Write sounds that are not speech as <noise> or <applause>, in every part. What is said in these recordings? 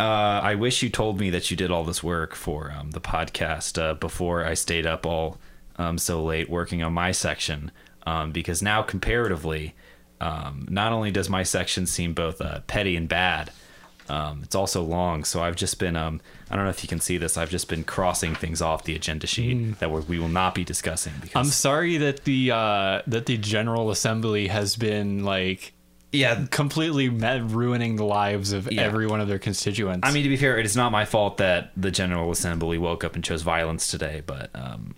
uh, I wish you told me that you did all this work for um, the podcast uh, before I stayed up all um, so late working on my section. Um, because now, comparatively, um, not only does my section seem both uh, petty and bad, um, it's also long. So I've just been, um, I don't know if you can see this, I've just been crossing things off the agenda sheet that we we will not be discussing. Because, I'm sorry that the uh, that the General Assembly has been like yeah, completely ruining the lives of Yeah. every one of their constituents. I mean, to be fair, it is not my fault that the General Assembly woke up and chose violence today, but um,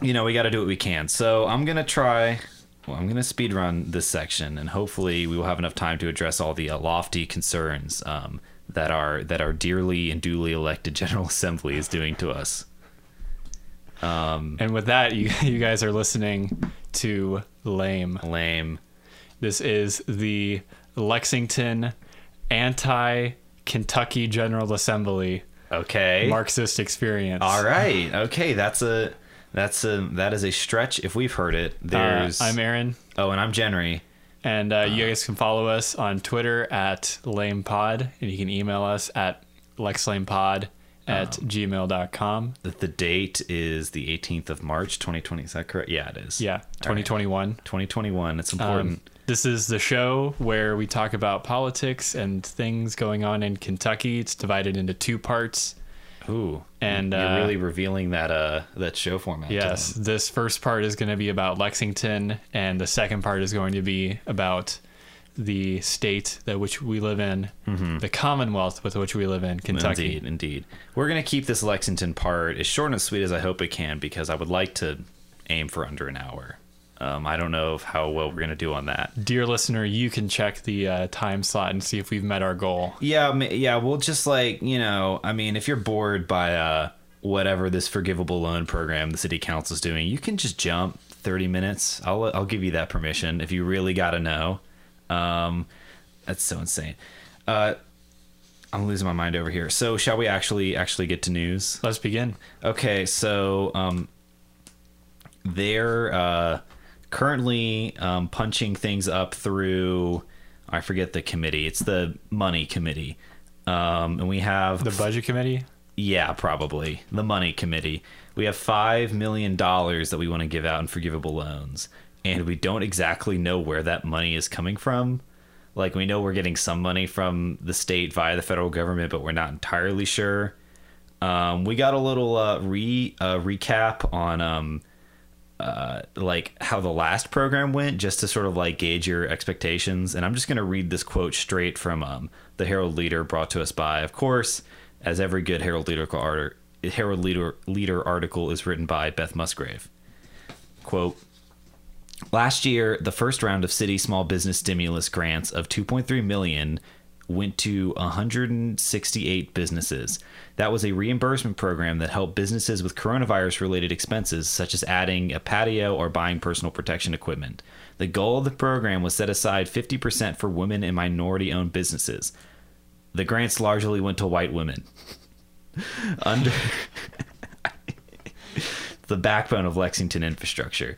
you know we got to do what we can. So I'm gonna try. Well, I'm gonna speed run this section, and hopefully we will have enough time to address all the uh, lofty concerns um, that our that our dearly and duly elected <laughs> General Assembly is doing to us. and with that, you <laughs> you guys are listening to Lame. Lame. This is the Lexington anti Kentucky General Assembly Okay. Marxist experience. All right. Okay. That's a that's a that is a stretch if we've heard it. Uh, There's I'm Aaron, oh, and I'm Jenry. and uh, you guys can follow us on Twitter at LamePod, and you can email us at LexLamePod at gmail.com. The, the date is the 18th of March, 2020. Is that correct? Yeah, it is. Yeah, All right. 2021. 2021. It's important. Um, this is the show where we talk about politics and things going on in Kentucky. It's divided into two parts. Ooh, and, you're uh, really revealing that uh that show format. Yes, this first part is going to be about Lexington, and the second part is going to be about the state that which we live in, the Commonwealth with which we live in, Kentucky. Indeed, indeed. We're gonna keep this Lexington part as short and sweet as I hope it can because I would like to aim for under an hour. Um, I don't know if how well we're gonna do on that. Dear listener, you can check the uh, time slot and see if we've met our goal. Yeah, yeah. We'll just like you know. I mean, if you're bored by uh whatever this forgivable loan program the city council is doing, you can just jump 30 minutes. I'll I'll give you that permission if you really got to know. Um, that's so insane. Uh, I'm losing my mind over here. So shall we actually actually get to news? Let's begin. Okay, so um, they're uh, currently um, punching things up through I forget the committee. It's the money committee, um, and we have The budget committee. yeah, probably the money committee. We have five million dollars that we want to give out in forgivable loans, and we don't exactly know where that money is coming from. Like we know we're getting some money from the state via the federal government, but we're not entirely sure. Um, we got a little uh, re uh, recap on um, uh, like how the last program went, just to sort of like gauge your expectations. And I'm just gonna read this quote straight from um, the Herald Leader, brought to us by, of course, as every good Herald Leader article, Herald Leader Leader article is written by Beth Musgrave. Quote. Last year, the first round of city small business stimulus grants of 2.3 million went to 168 businesses. That was a reimbursement program that helped businesses with coronavirus related expenses such as adding a patio or buying personal protection equipment. The goal of the program was set aside 50% for women and minority owned businesses. The grants largely went to white women. <laughs> Under <laughs> the backbone of Lexington infrastructure.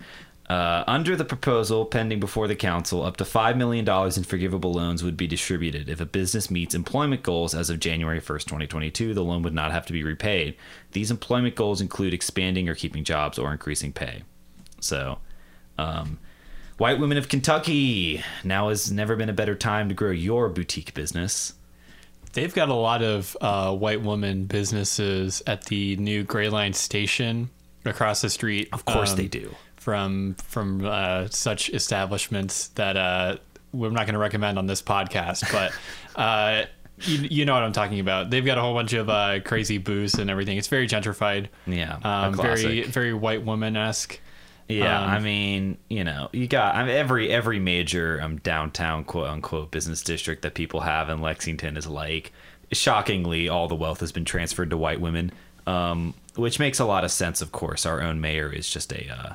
Uh, under the proposal pending before the council, up to $5 million in forgivable loans would be distributed. If a business meets employment goals as of January 1st, 2022, the loan would not have to be repaid. These employment goals include expanding or keeping jobs or increasing pay. So, um, white women of Kentucky, now has never been a better time to grow your boutique business. They've got a lot of uh, white woman businesses at the new Greyline station across the street. Of course um, they do. From from uh, such establishments that uh, we're not going to recommend on this podcast, but uh, you, you know what I'm talking about. They've got a whole bunch of uh, crazy booths and everything. It's very gentrified. Yeah, um, very very white woman esque. Yeah, Um, I mean, you know, you got I mean, every every major um, downtown quote unquote business district that people have in Lexington is like shockingly all the wealth has been transferred to white women, um, which makes a lot of sense. Of course, our own mayor is just a uh,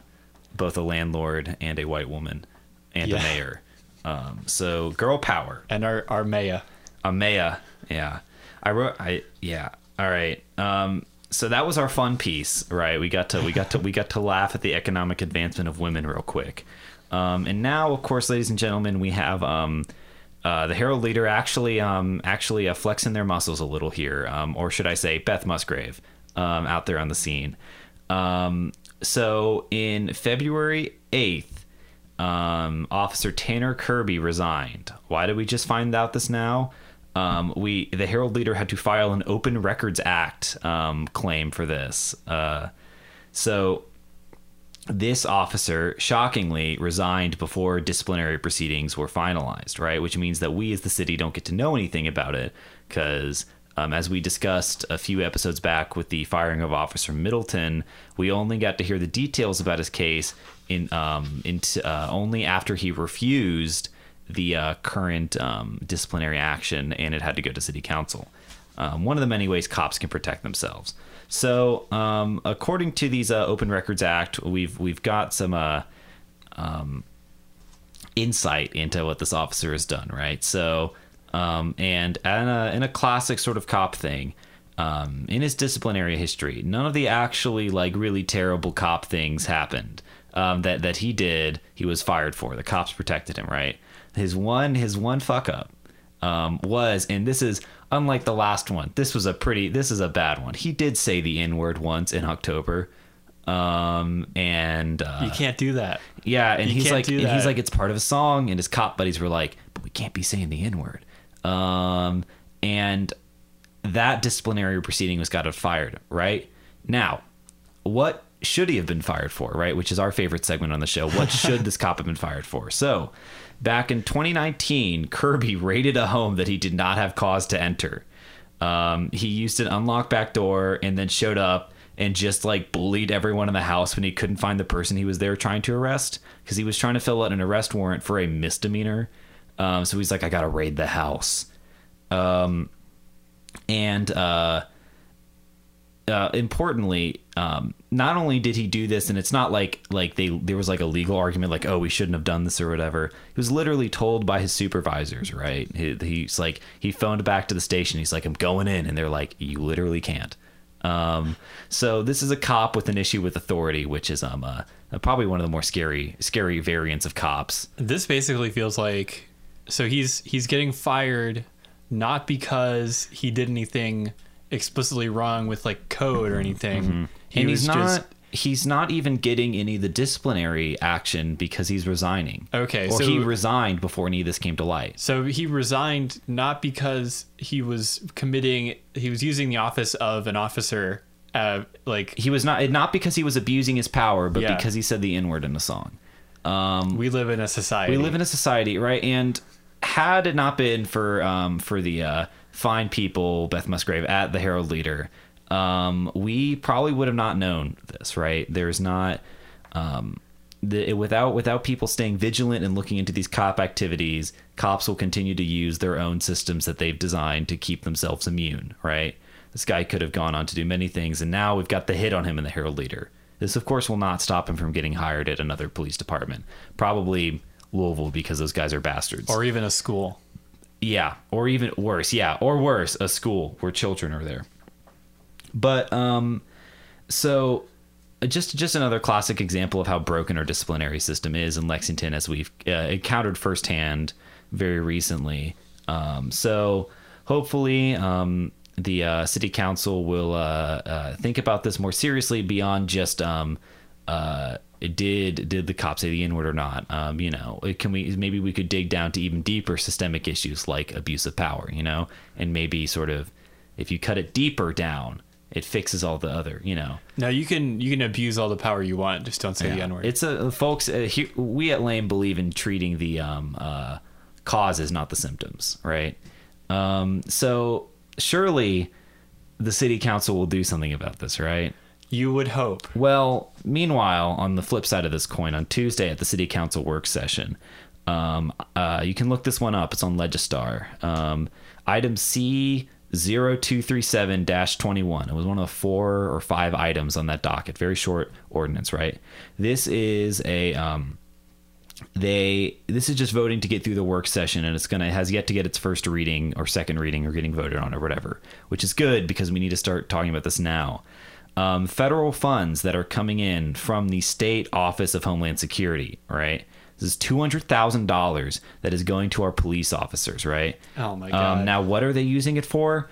both a landlord and a white woman and Yeah. a mayor. Um, so girl power. And our our Maya. Amaya. Yeah. I wrote I yeah. All right. Um so that was our fun piece, right? We got to we got to we got to laugh at the economic advancement of women real quick. Um and now of course ladies and gentlemen, we have um uh, the Herald leader actually um, actually uh, flexing their muscles a little here, um, or should I say, Beth Musgrave um, out there on the scene. So in February eighth, um, Officer Tanner Kirby resigned. Why did we just find out this now? Um, we the Herald leader had to file an Open Records Act um, claim for this. Uh, so this officer shockingly resigned before disciplinary proceedings were finalized, right? Which means that we as the city don't get to know anything about it because. Um, as we discussed a few episodes back with the firing of Officer Middleton, we only got to hear the details about his case in, um, in uh, only after he refused the uh, current um, disciplinary action and it had to go to city council. Um, one of the many ways cops can protect themselves. So, um, according to these uh, Open Records Act, we've we've got some uh, um, insight into what this officer has done, right? So, um, and in a, in a classic sort of cop thing, um, in his disciplinary history, none of the actually like really terrible cop things happened um, that that he did. He was fired for. The cops protected him, right? His one his one fuck up um, was, and this is unlike the last one. This was a pretty. This is a bad one. He did say the n word once in October, um, and uh, You can't do that. yeah, and You he's like, and he's like, it's part of a song, and his cop buddies were like, but we can't be saying the n word. Um, and that disciplinary proceeding was got fired. Right now, what should he have been fired for? Right, which is our favorite segment on the show. What should this cop have been fired for? So, back in 2019, Kirby <laughs> raided a home that he did not have cause to enter. Um, he used an unlocked back door and then showed up and just like bullied everyone in the house when he couldn't find the person he was there trying to arrest because he was trying to fill out an arrest warrant for a misdemeanor. Um, so he's like, I gotta raid the house. Um, and uh, uh, importantly, um, not only did he do this, and it's not like like they there was like a legal argument like oh we shouldn't have done this or whatever. He was literally told by his supervisors, right? He, he's like he phoned back to the station. He's like I'm going in, and they're like you literally can't. Um, so this is a cop with an issue with authority, which is um uh, probably one of the more scary scary variants of cops. This basically feels like so he's he's getting fired not because he did anything explicitly wrong with like code or anything. Mm-hmm. and was he's not just he's not even getting any of the disciplinary action because he's resigning. Okay, or so- he resigned before any of this came to light. so he resigned not because he was committing he was using the office of an officer uh like He was not not because he was abusing his power, but Yeah. because he said the n word in the song. Um, we live in a society. We live in a society, right? And had it not been for um, for the uh, fine people, Beth Musgrave at the Herald Leader, um, we probably would have not known this, right? There's not um, the, without without people staying vigilant and looking into these cop activities, cops will continue to use their own systems that they've designed to keep themselves immune, right? This guy could have gone on to do many things, and now we've got the hit on him in the Herald Leader. This, of course, will not stop him from getting hired at another police department. Probably Louisville because those guys are bastards. or even a school. Yeah, or even worse. Yeah, or worse, a school where children are there. But um so just just another classic example of how broken our disciplinary system is in Lexington as we've uh, encountered firsthand very recently. Um so hopefully um the uh, city council will uh, uh, think about this more seriously beyond just um, uh, did did the cop say the N word or not? Um, you know, can we maybe we could dig down to even deeper systemic issues like abuse of power, you know, and maybe sort of if you cut it deeper down, it fixes all the other, you know. No, you can you can abuse all the power you want. Just don't say the N word. It's a folks. Uh, here, we at Lame believe in treating the um, uh, causes, not the symptoms, right? Um, so surely the city council will do something about this, right? You would hope. Well, meanwhile, on the flip side of this coin, on Tuesday at the City Council work session, um, uh, you can look this one up. It's on Legistar. Um, item C 0237 21. It was one of the four or five items on that docket. Very short ordinance, right? This is a. Um, they this is just voting to get through the work session and it's gonna has yet to get its first reading or second reading or getting voted on or whatever which is good because we need to start talking about this now um, federal funds that are coming in from the state office of homeland security right This is two hundred thousand dollars that is going to our police officers, right? Oh my God. Um, now, what are they using it for?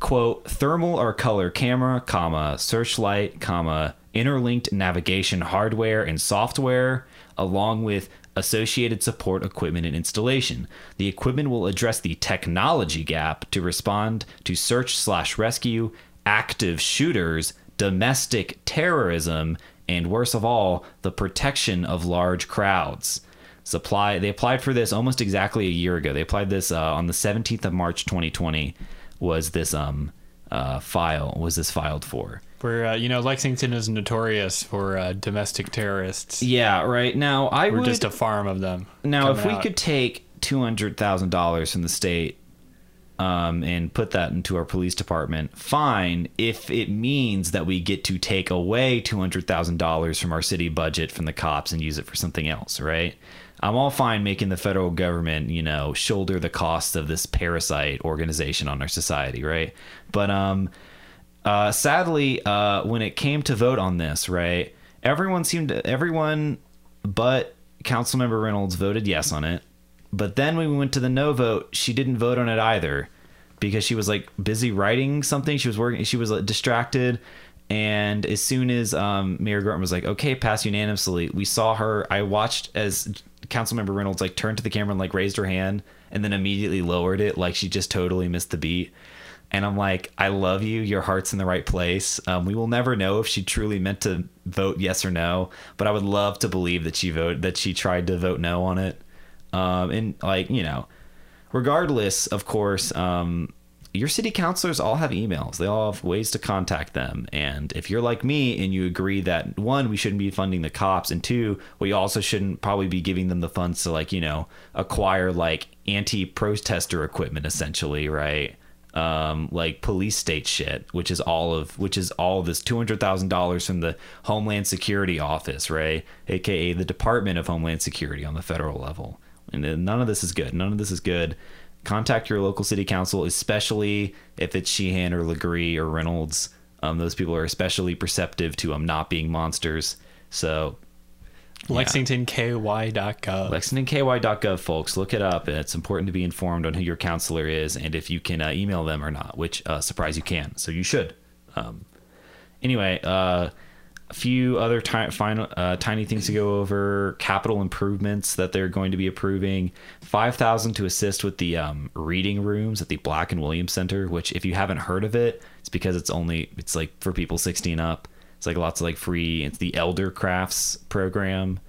Quote: thermal or color camera, comma searchlight, comma interlinked navigation hardware and software, along with associated support equipment and installation. The equipment will address the technology gap to respond to search slash rescue, active shooters, domestic terrorism, and worst of all, the protection of large crowds. Supply. They applied for this almost exactly a year ago. They applied this uh, on the 17th of March 2020. Was this um uh, file was this filed for? Where uh, you know Lexington is notorious for uh, domestic terrorists. Yeah, right. Now I We're would just a farm of them. now if we out. could take two hundred thousand dollars from the state um, and put that into our police department, fine. If it means that we get to take away two hundred thousand dollars from our city budget from the cops and use it for something else, right? I'm all fine making the federal government, you know, shoulder the cost of this parasite organization on our society, right? But um, uh, sadly, uh, when it came to vote on this, right, everyone seemed to, everyone but Councilmember Reynolds voted yes on it. But then when we went to the no vote, she didn't vote on it either because she was like busy writing something. She was working. She was like, distracted. And as soon as um, Mayor Gorton was like, "Okay, pass unanimously," we saw her. I watched as Councilmember Reynolds like turned to the camera and like raised her hand, and then immediately lowered it, like she just totally missed the beat. And I'm like, I love you. Your heart's in the right place. Um, we will never know if she truly meant to vote yes or no, but I would love to believe that she vote that she tried to vote no on it. Um, and like you know, regardless, of course, um, your city councilors all have emails. They all have ways to contact them. And if you're like me and you agree that one, we shouldn't be funding the cops, and two, we also shouldn't probably be giving them the funds to like you know acquire like anti-protester equipment, essentially, right? um, like police state shit, which is all of which is all this two hundred thousand dollars from the Homeland Security Office, right, aka the Department of Homeland Security on the federal level. And none of this is good. None of this is good. Contact your local city council, especially if it's Sheehan or LeGris or Reynolds. Um, those people are especially perceptive to um not being monsters. So LexingtonKY.gov. LexingtonKY.gov, folks, look it up. It's important to be informed on who your counselor is and if you can uh, email them or not, which, uh, surprise, you can. So you should. Um, anyway, uh, few other ti- final, uh, tiny things to go over. Capital improvements that they're going to be approving. Five thousand to assist with the um, reading rooms at the Black and Williams Center. Which, if you haven't heard of it, it's because it's only it's like for people sixteen up. It's like lots of like free. It's the Elder Crafts program.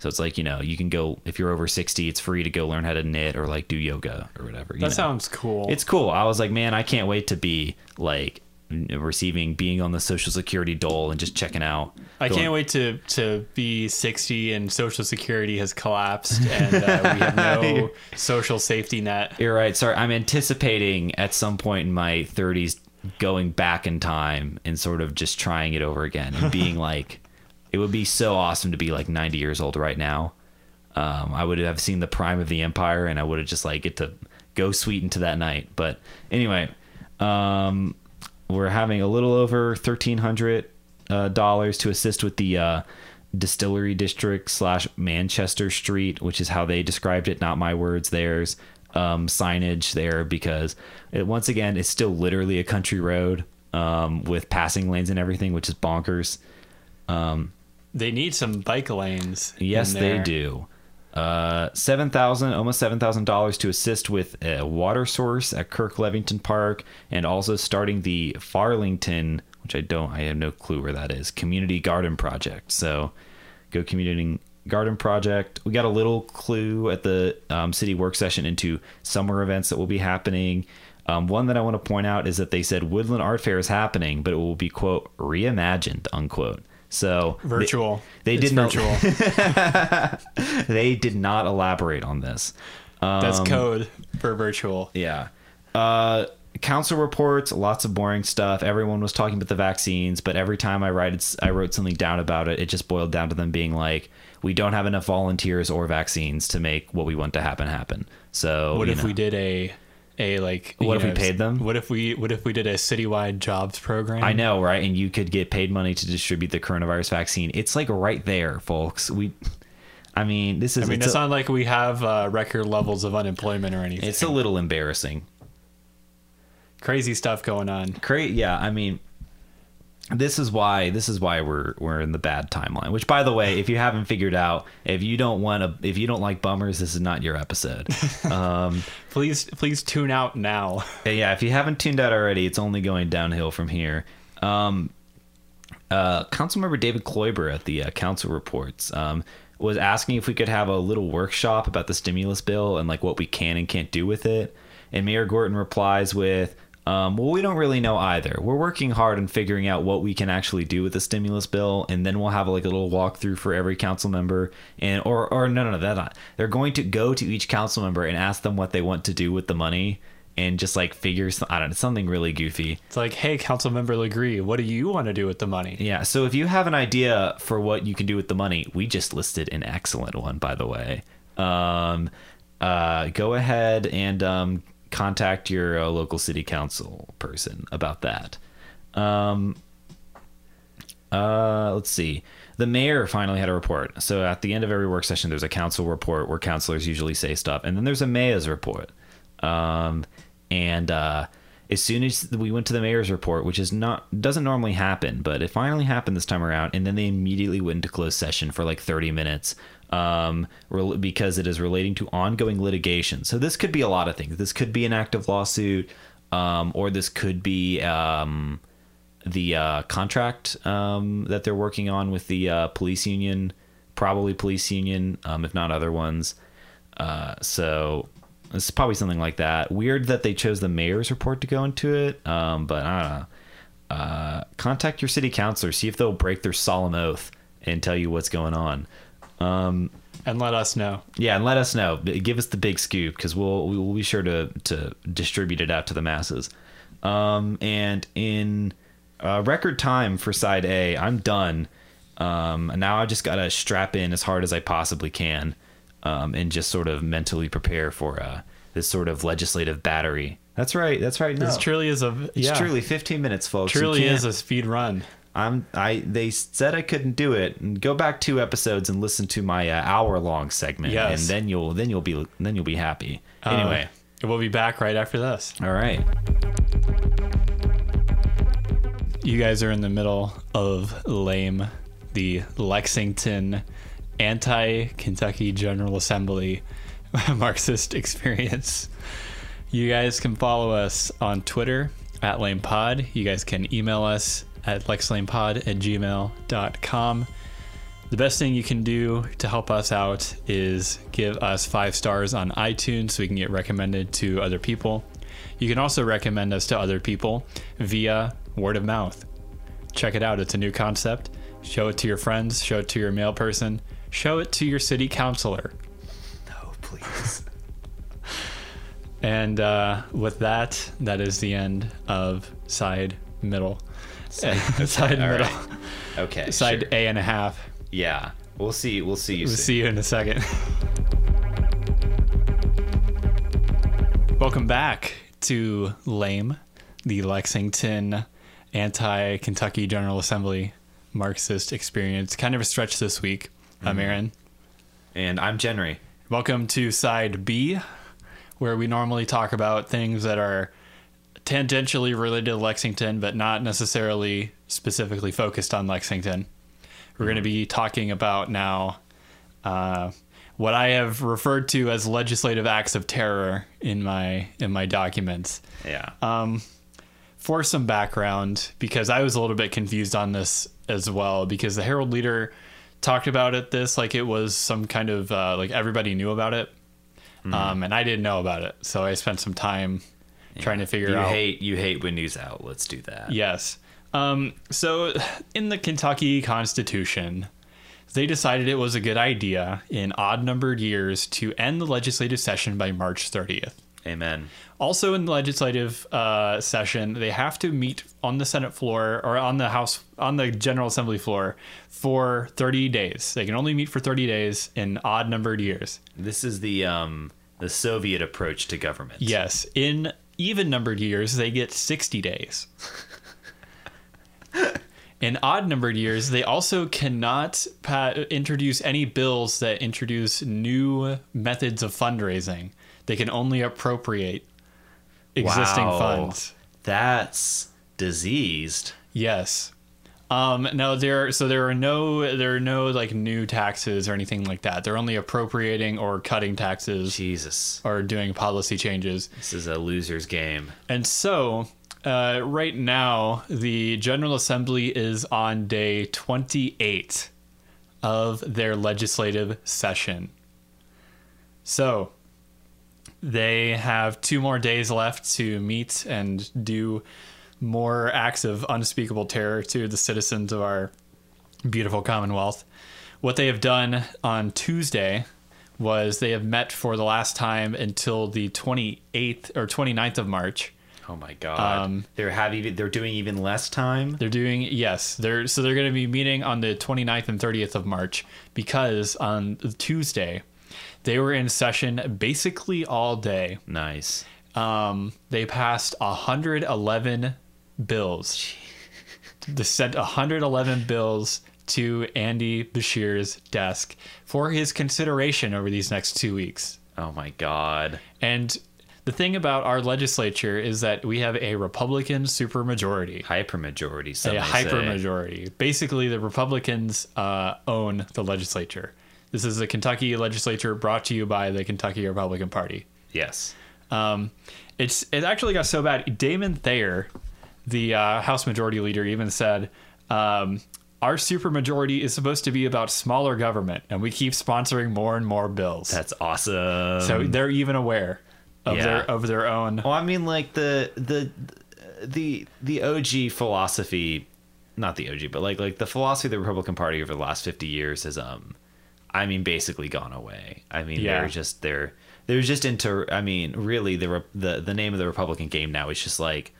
So it's like you know you can go if you're over sixty, it's free to go learn how to knit or like do yoga or whatever. you That know. sounds cool. It's cool. I was like, man, I can't wait to be like receiving being on the social security dole and just checking out. I going- can't wait to to be 60 and Social Security has collapsed and uh, we have no <laughs> <laughs> social safety net. You're right. Sorry, I'm anticipating at some point in my 30s going back in time and sort of just trying it over again and being <laughs> like, it would be so awesome to be like 90 years old right now. Um, I would have seen the prime of the empire and I would have just like get to go sweet into that night. But anyway, um, we're having a little over 1300 uh, dollars to assist with the uh, distillery district slash Manchester Street, which is how they described it, not my words, theirs. Um, signage there because it once again it's still literally a country road um, with passing lanes and everything, which is bonkers. They need some bike lanes. Yes, they do. Uh, seven thousand, almost seven thousand dollars to assist with a water source at Kirklevington Park, and also starting the Farlington, which I don't, I have no clue where that is, community garden project. So, go community garden project. We got a little clue at the um, city work session into summer events that will be happening. Um, one that I want to point out is that they said Woodland Art Fair is happening, but it will be quote reimagined unquote. So Virtual. They, It's did not. virtual. <laughs> they did not elaborate on this. That's Um, code for virtual. Yeah. Uh, council reports, lots of boring stuff. Everyone was talking about the vaccines, but every time I write, I wrote something down about it. It just boiled down to them being like, "We don't have enough volunteers or vaccines to make what we want to happen happen." So, What if know. we did a a like What if we paid them? What if we what if we did a citywide jobs program? I know, right? And you could get paid money to distribute the coronavirus vaccine. It's like right there, folks. We, I mean, this is I mean, it's, it's a, not like we have uh, record levels of unemployment or anything. it's a little embarrassing. crazy stuff going on. Great, yeah. I mean, this is why this is why we're we're in the bad timeline. Which, by the way, if you haven't figured out, if you don't want to, if you don't like bummers, this is not your episode. <laughs> Um, Please, please tune out now. yeah, if you haven't tuned out already, it's only going downhill from here. Um, uh, Councilmember David Kloiber at the uh, council reports um, was asking if we could have a little workshop about the stimulus bill and like what we can and can't do with it. And Mayor Gorton replies with, um, "Well, we don't really know either. We're working hard on figuring out what we can actually do with the stimulus bill, and then we'll have like a little walkthrough for every council member. And or or no, no, no, that not. They're going to go to each council member and ask them what they want to do with the money." And just like figure, some- I don't know, something really goofy. It's like, hey, council member LeGris, what do you want to do with the money? Yeah. So if you have an idea for what you can do with the money, we just listed an excellent one, by the way. Um, uh, go ahead and um, contact your uh, local city council person about that. Um, uh, let's see. The mayor finally had a report. So at the end of every work session, there's a council report where councilors usually say stuff, and then there's a mayor's report. Um, and uh, as soon as we went to the mayor's report, which is not doesn't normally happen, but it finally happened this time around, and then they immediately went into closed session for like 30 minutes um, rel- because it is relating to ongoing litigation. So this could be a lot of things. This could be an active lawsuit, um, or this could be. Um, the uh, contract um, that they're working on with the uh, police union, probably police union, um, if not other ones. Uh, so it's probably something like that. Weird that they chose the mayor's report to go into it, um, but I don't know. Uh, contact your city councilor, see if they'll break their solemn oath and tell you what's going on. Um, And let us know. yeah, and let us know. Give us the big scoop because we'll we will be sure to to distribute it out to the masses. Um, and in uh, record time for side A, I'm done. Um, now I just gotta strap in as hard as I possibly can, um, and just sort of mentally prepare for uh, this sort of legislative battery. That's right. That's right. No. This truly is a it's yeah, truly 15 minutes, folks. Truly is a speed run. I'm I they said I couldn't do it. And go back two episodes and listen to my uh, hour long segment, Yes. and then you'll then you'll be then you'll be happy. Uh, Anyway, we'll be back right after this. all right. You guys are in the middle of LAME, the Lexington Anti Kentucky General Assembly <laughs> Marxist experience. You guys can follow us on Twitter at LamePod. You guys can email us at lexlamepod at gmail.com. The best thing you can do to help us out is give us five stars on iTunes so we can get recommended to other people. You can also recommend us to other people via word of mouth. Check it out, it's a new concept. Show it to your friends, show it to your mail person, show it to your city councilor. No, please. <laughs> And uh, with that, that is the end of side middle. Side, all middle. right. Okay. <laughs> Side sure. A and a half. Yeah. We'll see. We'll see you We'll soon. see you in a second. <laughs> Welcome back to LAME, the Lexington Anti Kentucky General Assembly Marxist experience. Kind of a stretch this week. I'm mm-hmm. Aaron. And I'm Jenry. Welcome to side B, where we normally talk about things that are tangentially related to Lexington, but not necessarily specifically focused on Lexington. We're going to be talking about now uh, what I have referred to as legislative acts of terror in my in my documents. Yeah. For some background, because I was a little bit confused on this as well, because the Herald Leader talked about it this like it was some kind of uh, like everybody knew about it, um, and I didn't know about it, so I spent some time trying to figure you out. You hate you hate when news outlets do that. Yes. Um, so, in the Kentucky Constitution, they decided it was a good idea in odd numbered years to end the legislative session by March 30th. Amen. Also, in the legislative uh, session, they have to meet on the Senate floor or on the House, on the General Assembly floor for 30 days. They can only meet for 30 days in odd numbered years. This is the um the Soviet approach to government. Yes. In even numbered years, they get 60 days. In odd numbered years, they also cannot pa- introduce any bills that introduce new methods of fundraising. They can only appropriate existing Wow. funds. That's diseased. Yes. Um, no, there. So there are no, there are no like new taxes or anything like that. They're only appropriating or cutting taxes Jesus. or doing policy changes. This is a loser's game. And so, uh, right now, the General Assembly is on day 28 of their legislative session. So, they have two more days left to meet and do more acts of unspeakable terror to the citizens of our beautiful Commonwealth. What they have done on Tuesday was they have met for the last time until the 28th or 29th of March. Oh my god. Um, they're have even they're doing even less time. They're doing yes, they're so they're going to be meeting on the 29th and 30th of March because on Tuesday they were in session basically all day. Nice. Um, they passed 111 bills. <laughs> They sent 111 bills to Andy Beshear's desk for his consideration over these next two weeks. Oh my god. And the thing about our legislature is that we have a Republican supermajority. Hypermajority. Some a may hyper say. Basically, the Republicans uh, own the legislature. This is the Kentucky legislature brought to you by the Kentucky Republican Party. Yes. Um, it's it actually got so bad. Damon Thayer, the uh, House Majority Leader, even said, um, "Our supermajority is supposed to be about smaller government, and we keep sponsoring more and more bills." That's awesome. so they're even aware of Yeah. their of their own. Well, I mean, like the the the the OG philosophy, not the OG, but like like the philosophy of the Republican Party over the last fifty years has um, I mean, basically gone away. I mean, Yeah. they're just they're they're just into. I mean, really, the the the name of the Republican game now is just like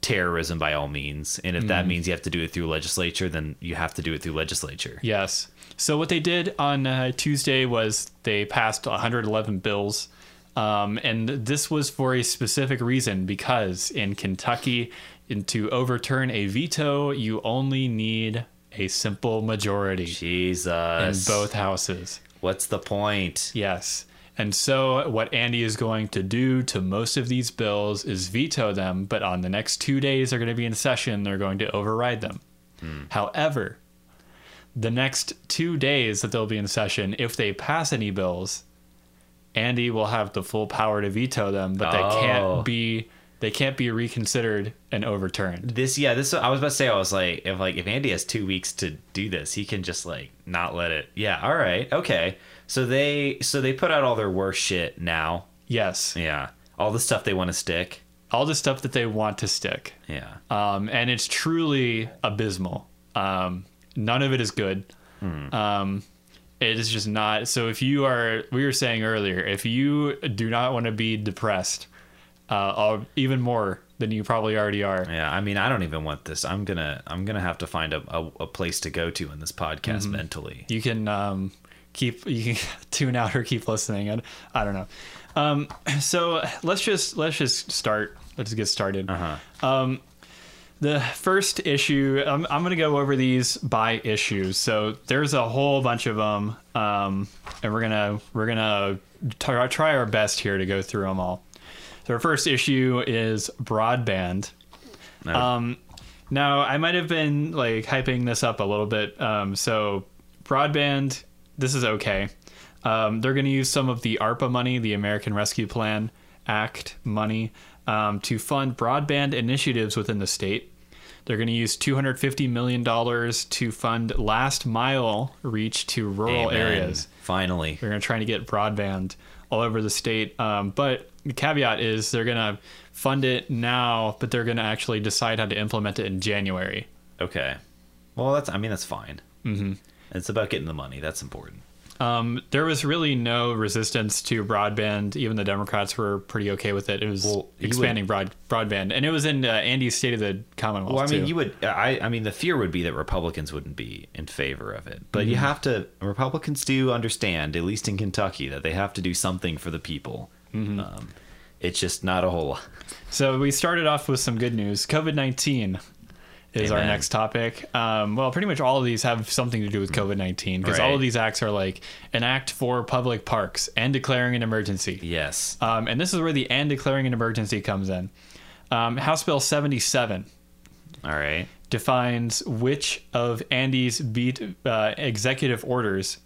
terrorism by all means, and if that means you have to do it through legislature, then you have to do it through legislature. Yes. So what they did on uh, Tuesday was they passed 111 bills, um, and this was for a specific reason because in Kentucky, in, to overturn a veto, you only need a simple majority Jesus. in both houses. What's the point? Yes. And so, what Andy is going to do to most of these bills is veto them, but on the next two days they're going to be in session, they're going to override them. Hmm. However, the next two days that they'll be in session, if they pass any bills, Andy will have the full power to veto them, but they Oh. can't be they can't be reconsidered and overturned. This yeah, this I was about to say I was like if like if Andy has two weeks to do this, he can just like not let it. Yeah, all right, okay. So they so they put out all their worst shit now. Yes. Yeah, all the stuff they want to stick. All the stuff that they want to stick. Yeah, um, and it's truly abysmal. Um, none of it is good. Um, it is just not. So if you are, we were saying earlier, if you do not want to be depressed, uh, even more than you probably already are, yeah. I mean, I don't even want this. I'm gonna I'm gonna have to find a a, a place to go to in this podcast Mm-hmm. mentally. you can um, keep <laughs> you can tune out or keep listening. And I don't know. Um, <clears throat> so let's just let's just start. Let's get started. Uh huh. Um, the first issue, I'm, I'm going to go over these by issues. So there's a whole bunch of them, um, and we're gonna we're gonna try, try our best here to go through them all. So our first issue is broadband. No. Um, now I might have been like hyping this up a little bit. Um, so broadband, this is okay. Um, they're going to use some of the ARPA money, the American Rescue Plan Act money, um, to fund broadband initiatives within the state. They're going to use $250 million to fund last mile reach to rural Amen. areas. Finally. They're going to try to get broadband all over the state. Um, but the caveat is they're going to fund it now, but they're going to actually decide how to implement it in January. Okay. Well, that's I mean that's fine. Mm-hmm. It's about getting the money. That's important. Um, there was really no resistance to broadband. Even the Democrats were pretty okay with it. It was Well, expanding broad broadband, and it was in uh, Andy's State of the Commonwealth. Well, I mean, too. you would. I. I mean, the fear would be that Republicans wouldn't be in favor of it, but Mm-hmm. you have to. Republicans do understand, at least in Kentucky, that they have to do something for the people. Mm-hmm. Um, it's just not a whole lot. So we started off with some good news. COVID nineteen is our next topic. Um, well, pretty much all of these have something to do with COVID nineteen because all of these acts are like an act for public parks and declaring an emergency. Yes. Um, and this is where the and declaring an emergency comes in. Um, House Bill seventy seven All right. defines which of Andy's beat, uh, executive orders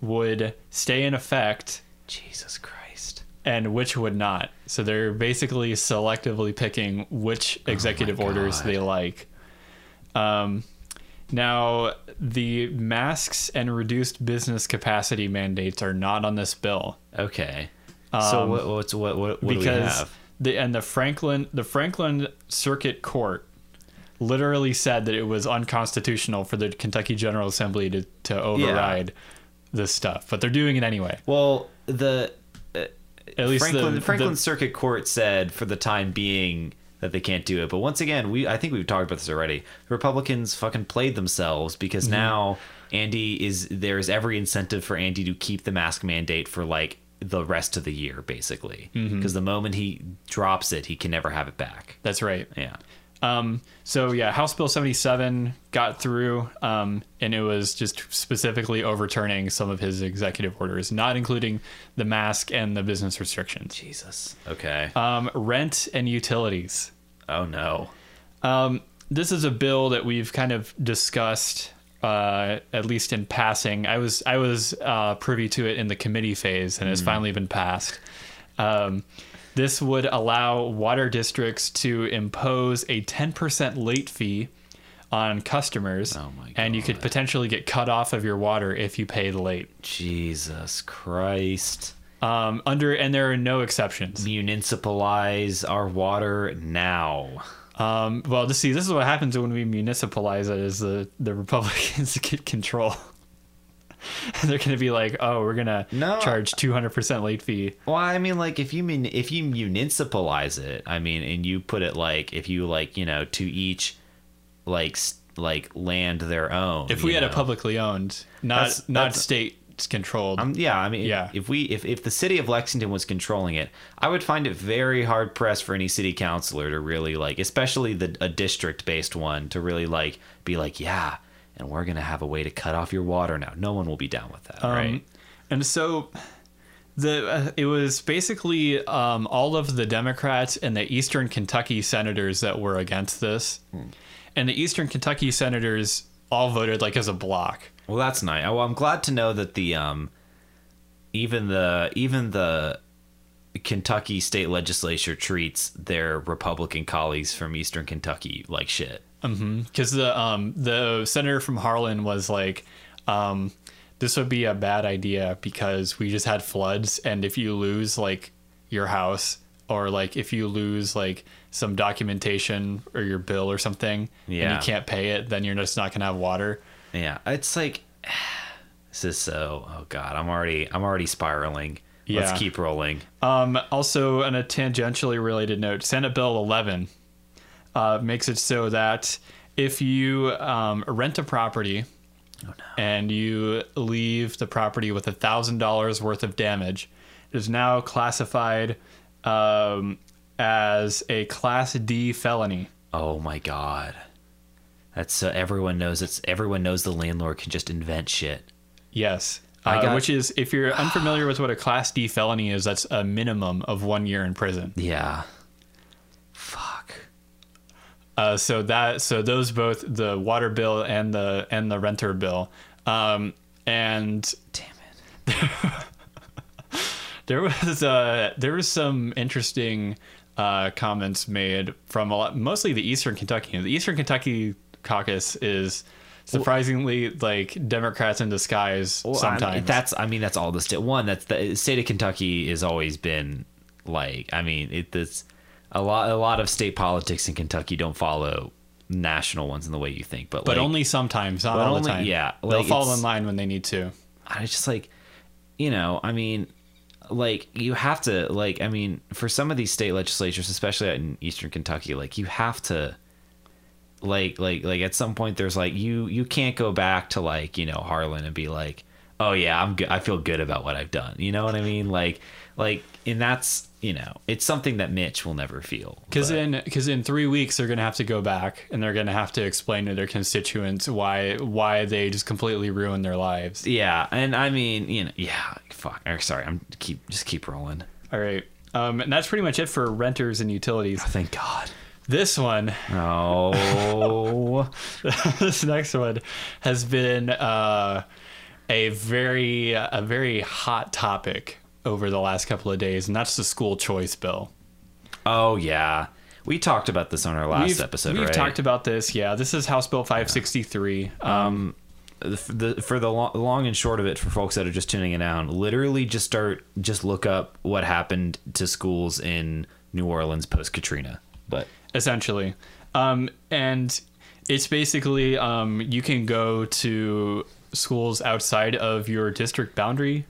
would stay in effect Jesus Christ. and which would not. So they're basically selectively picking which executive orders God. they like. Um, now, the masks and reduced business capacity mandates are not on this bill Okay. so Um, what, what's what what, what do we because have? the and the Franklin the Franklin Circuit Court literally said that it was unconstitutional for the Kentucky General Assembly to to override this stuff, but they're doing it anyway. Well, the At least Franklin the, Franklin the- Circuit Court said for the time being that they can't do it. But once again, we I think we've talked about this already. The Republicans fucking played themselves Mm-hmm. because now Andy is there's every incentive for Andy to keep the mask mandate for like the rest of the year basically because Mm-hmm. the moment he drops it he can never have it back that's right. yeah Um, so yeah, House Bill 77 got through, um, and it was just specifically overturning some of his executive orders, not including the mask and the business restrictions. jesus okay Um, rent and utilities. Oh no Um, this is a bill that we've kind of discussed, uh, at least in passing. I was I was uh, privy to it in the committee phase, and it's finally been passed. Um, this would allow water districts to impose a 10% late fee on customers, Oh my and you could potentially get cut off of your water if you paid late. jesus christ Um, under and there are no exceptions. municipalize our water now Um, well, to see, this is what happens when we municipalize it: is the the Republicans <laughs> get control. and <laughs> They're going to be like, "Oh, we're going to No. charge two hundred percent late fee." Well, I mean, like if you mean if you municipalize it, I mean, and you put it like if you like you know to each like like land their own. If we you had a publicly owned, not That's- not that's- state controlled, Um, yeah, I mean, Yeah. If we if if the city of Lexington was controlling it, I would find it very hard pressed for any city councilor to really like, especially the a district based one, to really like be like, yeah, and we're gonna have a way to cut off your water now. No one will be down with that, Um, right? And so the uh, it was basically um, all of the Democrats and the Eastern Kentucky senators that were against this, Hmm. and the Eastern Kentucky senators all voted like as a block. Well, that's nice. Well, I'm glad to know that the um, even the even the Kentucky state legislature treats their Republican colleagues from Eastern Kentucky like shit. because the um the senator from Harlan was like, um, this would be a bad idea because we just had floods, and if you lose like your house or like if you lose like some documentation or your bill or something, and Yeah. you can't pay it, then you're just not gonna have water. Yeah, it's like <sighs> this is so. Oh God, I'm already I'm already spiraling. Yeah. Let's keep rolling. Um, also, on a tangentially related note, Senate Bill 11 uh, makes it so that if you um, rent a property and you leave the property with a thousand dollars worth of damage, it is now classified um, as a Class D felony. Oh my God, that's so everyone knows. It's everyone knows the landlord can just invent shit. Yes. I Uh, got- which is, if you're unfamiliar with what a Class D felony is, that's a minimum of one year in prison. Yeah. Fuck. Uh, so that so those both the water bill and the and the renter bill, um, and Damn it. <laughs> there was uh there was some interesting uh, comments made from a lot, mostly the Eastern Kentucky. The Eastern Kentucky caucus is surprisingly like Democrats in disguise Well, I- sometimes. that's I mean that's all the state. One that's the state of Kentucky has always been like I mean it that's a lot a lot of state politics in Kentucky don't follow national ones in the way you think, but but like, only sometimes, not all only- the time. yeah, they'll fall in line when they need to. I just like, you know, I mean, like you have to like, I mean, for some of these state legislatures, especially in Eastern Kentucky, like you have to, like, like, like at some point, there's like you you can't go back to like you know Harlan and be like, oh yeah, I'm good, I feel good about what I've done. You know what I mean? Like, like and that's you know it's something that Mitch will never feel Because in because in three weeks they're gonna have to go back and they're gonna have to explain to their constituents why why they just completely ruined their lives. yeah, and I mean you know yeah fuck. or Sorry, I'm keep just keep rolling. All right, um, and that's pretty much it for renters and utilities. Thank God. This one, Oh, <laughs> this next one, has been uh, a very a very hot topic over the last couple of days, and that's the school choice bill. oh yeah. We talked about this on our last we've, episode, we've right? talked about this. Yeah, this is House Bill 563. Um, the, the, for the long, long and short of it, for folks that are just tuning it out, literally just start, just look up what happened to schools in New Orleans post Katrina. But essentially. Um, and it's basically um, you can go to schools outside of your district boundary,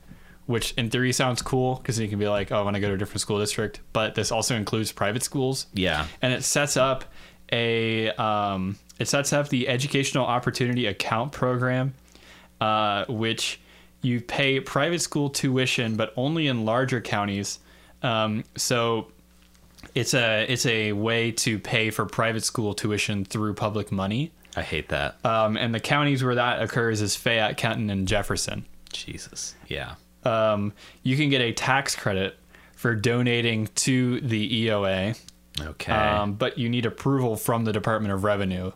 which in theory sounds cool because you can be like, oh, I want to go to a different school district. But this also includes private schools. yeah, And it sets up a um, it sets up the educational opportunity account program, uh, which you pay private school tuition, but only in larger counties. Um, so it's a it's a way to pay for private school tuition through public money. I hate that. Um, and the counties where that occurs is Fayette, Kenton, and Jefferson. Jesus. Yeah. Um, you can get a tax credit for donating to the EOA. Okay. um, but you need approval from the Department of Revenue.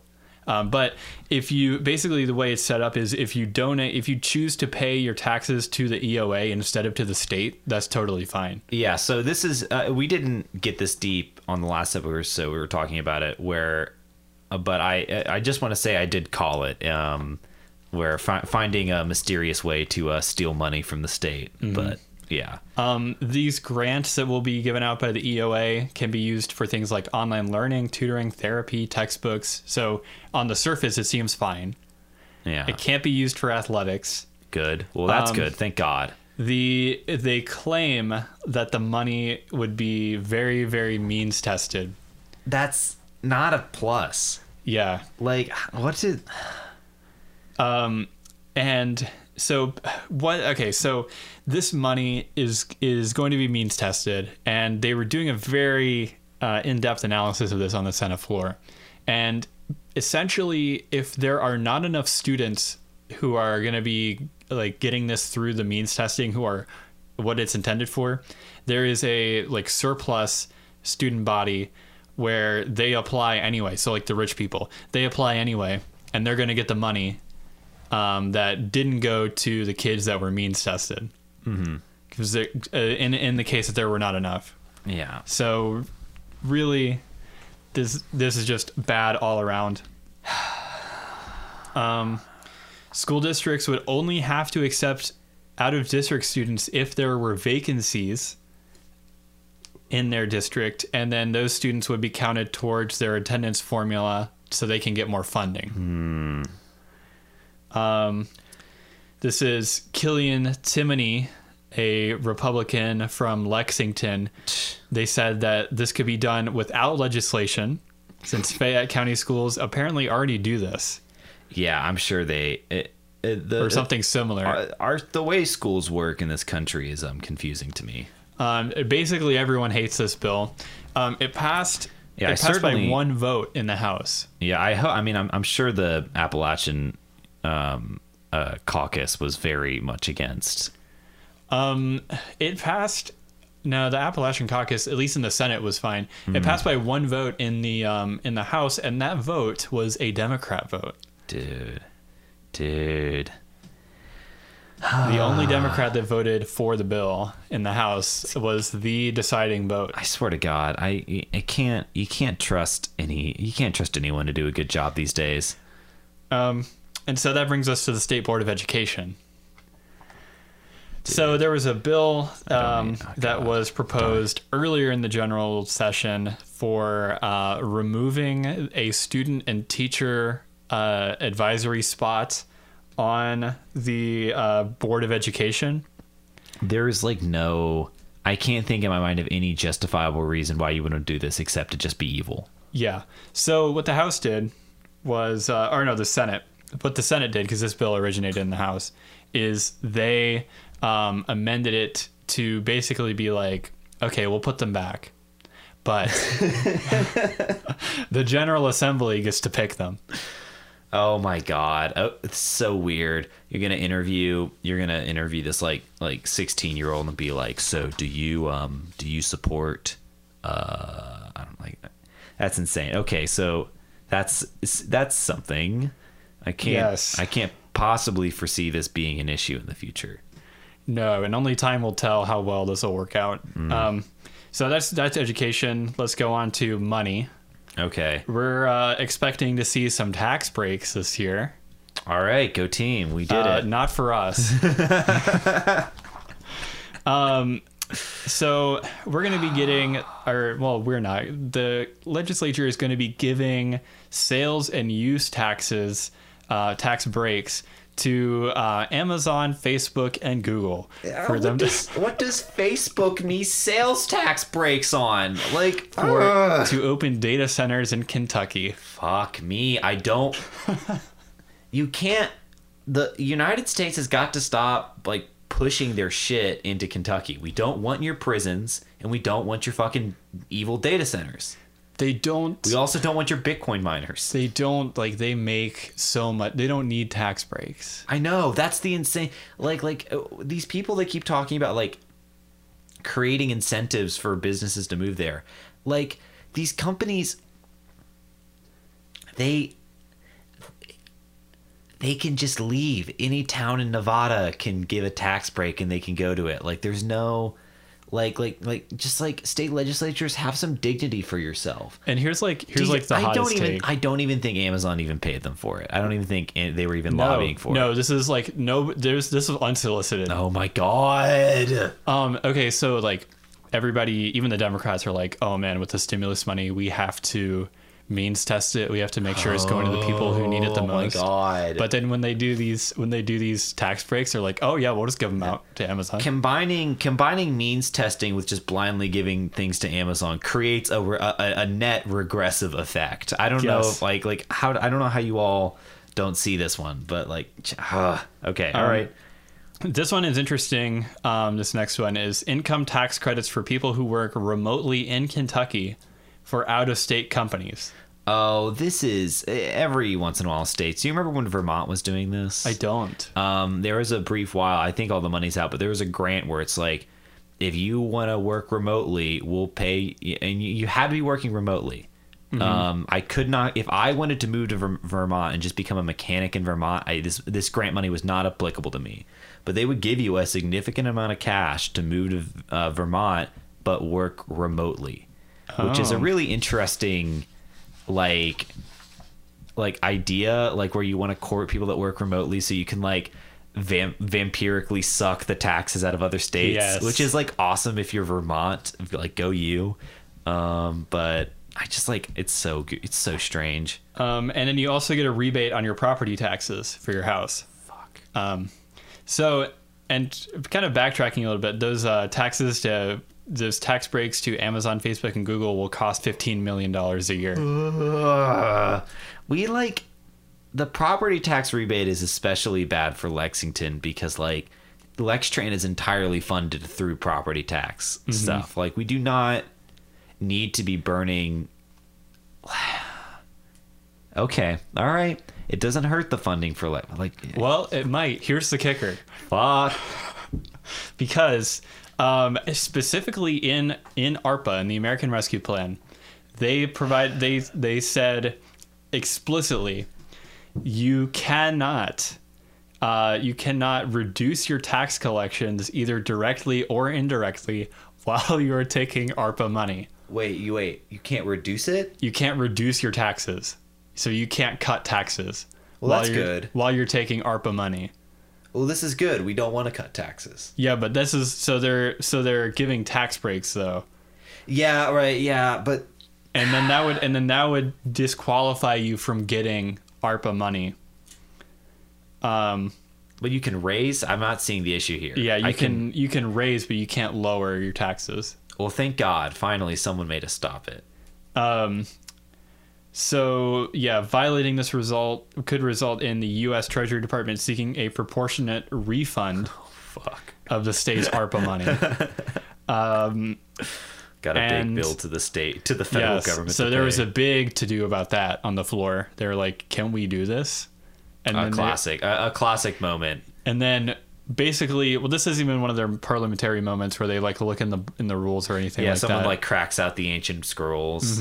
Um, but if you basically the way it's set up is if you donate, if you choose to pay your taxes to the EOA instead of to the state, that's totally fine. yeah. So this is uh, we didn't get this deep on the last episode, so we were talking about it. Where, uh, but I I just want to say I did call it. Um, where fi- finding a mysterious way to uh, steal money from the state, but yeah. Um, these grants that will be given out by the EOA can be used for things like online learning, tutoring, therapy, textbooks. So on the surface, it seems fine. Yeah. It can't be used for athletics. Good. Well, that's Um, good. Thank God. The they claim that the money would be very very means tested. That's not a plus. Yeah, Like, what's it? Um, and so what? Okay, so this money is is going to be means tested, and they were doing a very uh, in depth analysis of this on the Senate floor, and essentially, if there are not enough students who are going to be like getting this through the means testing, who are what it's intended for, there is a like surplus student body where they apply anyway. So like the rich people, they apply anyway, and they're going to get the money um, that didn't go to the kids that were means tested. Because uh, in in the case that there were not enough, Yeah. so really, this this is just bad all around. <sighs> Um, school districts would only have to accept out of district students if there were vacancies in their district, and then those students would be counted towards their attendance formula so they can get more funding. Um, this is Killian Timoney, a Republican from Lexington. They said that this could be done without legislation, since Fayette County schools apparently already do this Yeah, I'm sure they. It, it, the, or something similar. Our, our, the way schools work in this country is um confusing to me. Um, basically, everyone hates this bill. Um, it passed. Yeah, it I passed by one vote in the House. Yeah, I ho- I mean, I'm I'm sure the Appalachian um, uh, caucus was very much against. Um, it passed. No, the Appalachian Caucus, at least in the Senate, was fine. Hmm. It passed by one vote in the um, in the House, and that vote was a Democrat vote. Dude, dude. The only <sighs> Democrat that voted for the bill in the House was the deciding vote. I swear to God, I I can't you can't trust any you can't trust anyone to do a good job these days. Um, and so that brings us to the State Board of Education. So there was a bill um, oh, that was proposed earlier in the general session for uh, removing a student and teacher uh, advisory spot on the uh, Board of Education. There is like no I can't think in my mind of any justifiable reason why you wouldn't do this except to just be evil. Yeah. So what the House did was, uh, or no, the Senate. What the Senate did, because this bill originated in the House, is they um, amended it to basically be like okay, we'll put them back. But <laughs> the General Assembly gets to pick them. Oh my god. Oh, it's so weird. You're to interview you're to interview this like like 16-year-old and be like, "So, do you um do you support uh I don't like That's insane. Okay, so that's that's something. I can't Yes. I can't possibly foresee this being an issue in the future. No, and only time will tell how well this will work out. Um, so that's that's education. Let's go on to money. Okay. We're uh, expecting to see some tax breaks this year. All right, go team. We did Uh, it. Not for us. <laughs> um, so we're going to be getting, or well, we're not. The legislature is going to be giving sales and use taxes, uh, tax breaks to uh, Amazon, Facebook, and Google for them to, <laughs> what does Facebook need sales tax breaks on? Like for, to open data centers in Kentucky. Fuck me. I don't. <laughs> you can't. The United States has got to stop like pushing their shit into Kentucky. We don't want your prisons, and we don't want your fucking evil data centers. They don't. We also don't want your Bitcoin miners. They don't like. They make so much. They don't need tax breaks. I know that's the insane. Like like uh, these people they keep talking about like creating incentives for businesses to move there. Like these companies they they can just leave. Any town in Nevada can give a tax break and they can go to it. Like there's no like like like just like state legislatures have some dignity for yourself. And here's like here's like the I hottest don't even take. I don't even think Amazon even paid them for it. I don't even think they were even no, lobbying for no, it. No this is like no. There's this is unsolicited. Oh my god. Um. Okay. So like everybody, even the Democrats, are like, oh man, with the stimulus money, we have to means test it. We have to make sure it's going to the people who need it the Oh my most. god. But then when they do these when they do these tax breaks, they're like, oh yeah, we'll just give them out to Amazon. combining combining means testing with just blindly giving things to Amazon creates a, a, a net regressive effect. I don't know if, like like how I don't know how you all don't see this one, but like uh, okay, all Um, right. This one is interesting. Um, this next one is income tax credits for people who work remotely in Kentucky for out of state companies. Oh, this is every once in a while states. Do you remember when Vermont was doing this? I don't. Um, there was a brief while. I think all the money's out, but there was a grant where it's like, if you want to work remotely, we'll pay, and you, you had to be working remotely. Um, I could not if I wanted to move to Ver- Vermont and just become a mechanic in Vermont. I, this this grant money was not applicable to me, but they would give you a significant amount of cash to move to uh, Vermont, but work remotely, which is a Oh. really interesting, like like idea like where you want to court people that work remotely so you can like vamp- vampirically suck the taxes out of other states Yes. which is like awesome if you're vermont like go you um but i just like it's so good it's so strange Um, and then you also get a rebate on your property taxes for your house. fuck Um, so, and kind of backtracking a little bit, those uh, taxes to those tax breaks to Amazon, Facebook, and Google will cost fifteen million dollars a year. Ugh. we like the property tax rebate is especially bad for lexington because like lextran is entirely funded through property tax mm-hmm. stuff like we do not need to be burning <sighs> okay all right it doesn't hurt the funding for like like Well, it might. Here's the kicker. fuck because um, specifically in in ARPA in the American Rescue Plan, they provide they they said explicitly you cannot uh, you cannot reduce your tax collections either directly or indirectly <laughs> while you are taking ARPA money. wait you wait you can't reduce it You can't reduce your taxes, so you can't cut taxes. Well, while that's you're- good. While you're taking ARPA money. Well this is good we don't want to cut taxes Yeah, but this is so they're so they're giving tax breaks though. yeah right yeah but and then that would and then that would disqualify you from getting ARPA money. Um, but you can raise i'm not seeing the issue here yeah, you I can, you can raise, but you can't lower your taxes. Well, thank God, finally someone made us stop it. Um, so yeah, violating this result could result in the U.S. Treasury Department seeking a proportionate refund <laughs> Fuck. of the state's ARPA money. <laughs> Um, Got a And- big bill to the state, to the federal yes. government. So there pay. was a big to do about that on the floor. They were like, "Can we do this?" And a then they- classic, a, a classic moment. and then basically, well, this isn't even one of their parliamentary moments where they like look in the in the rules or anything Yeah, like someone that. like cracks out the ancient scrolls.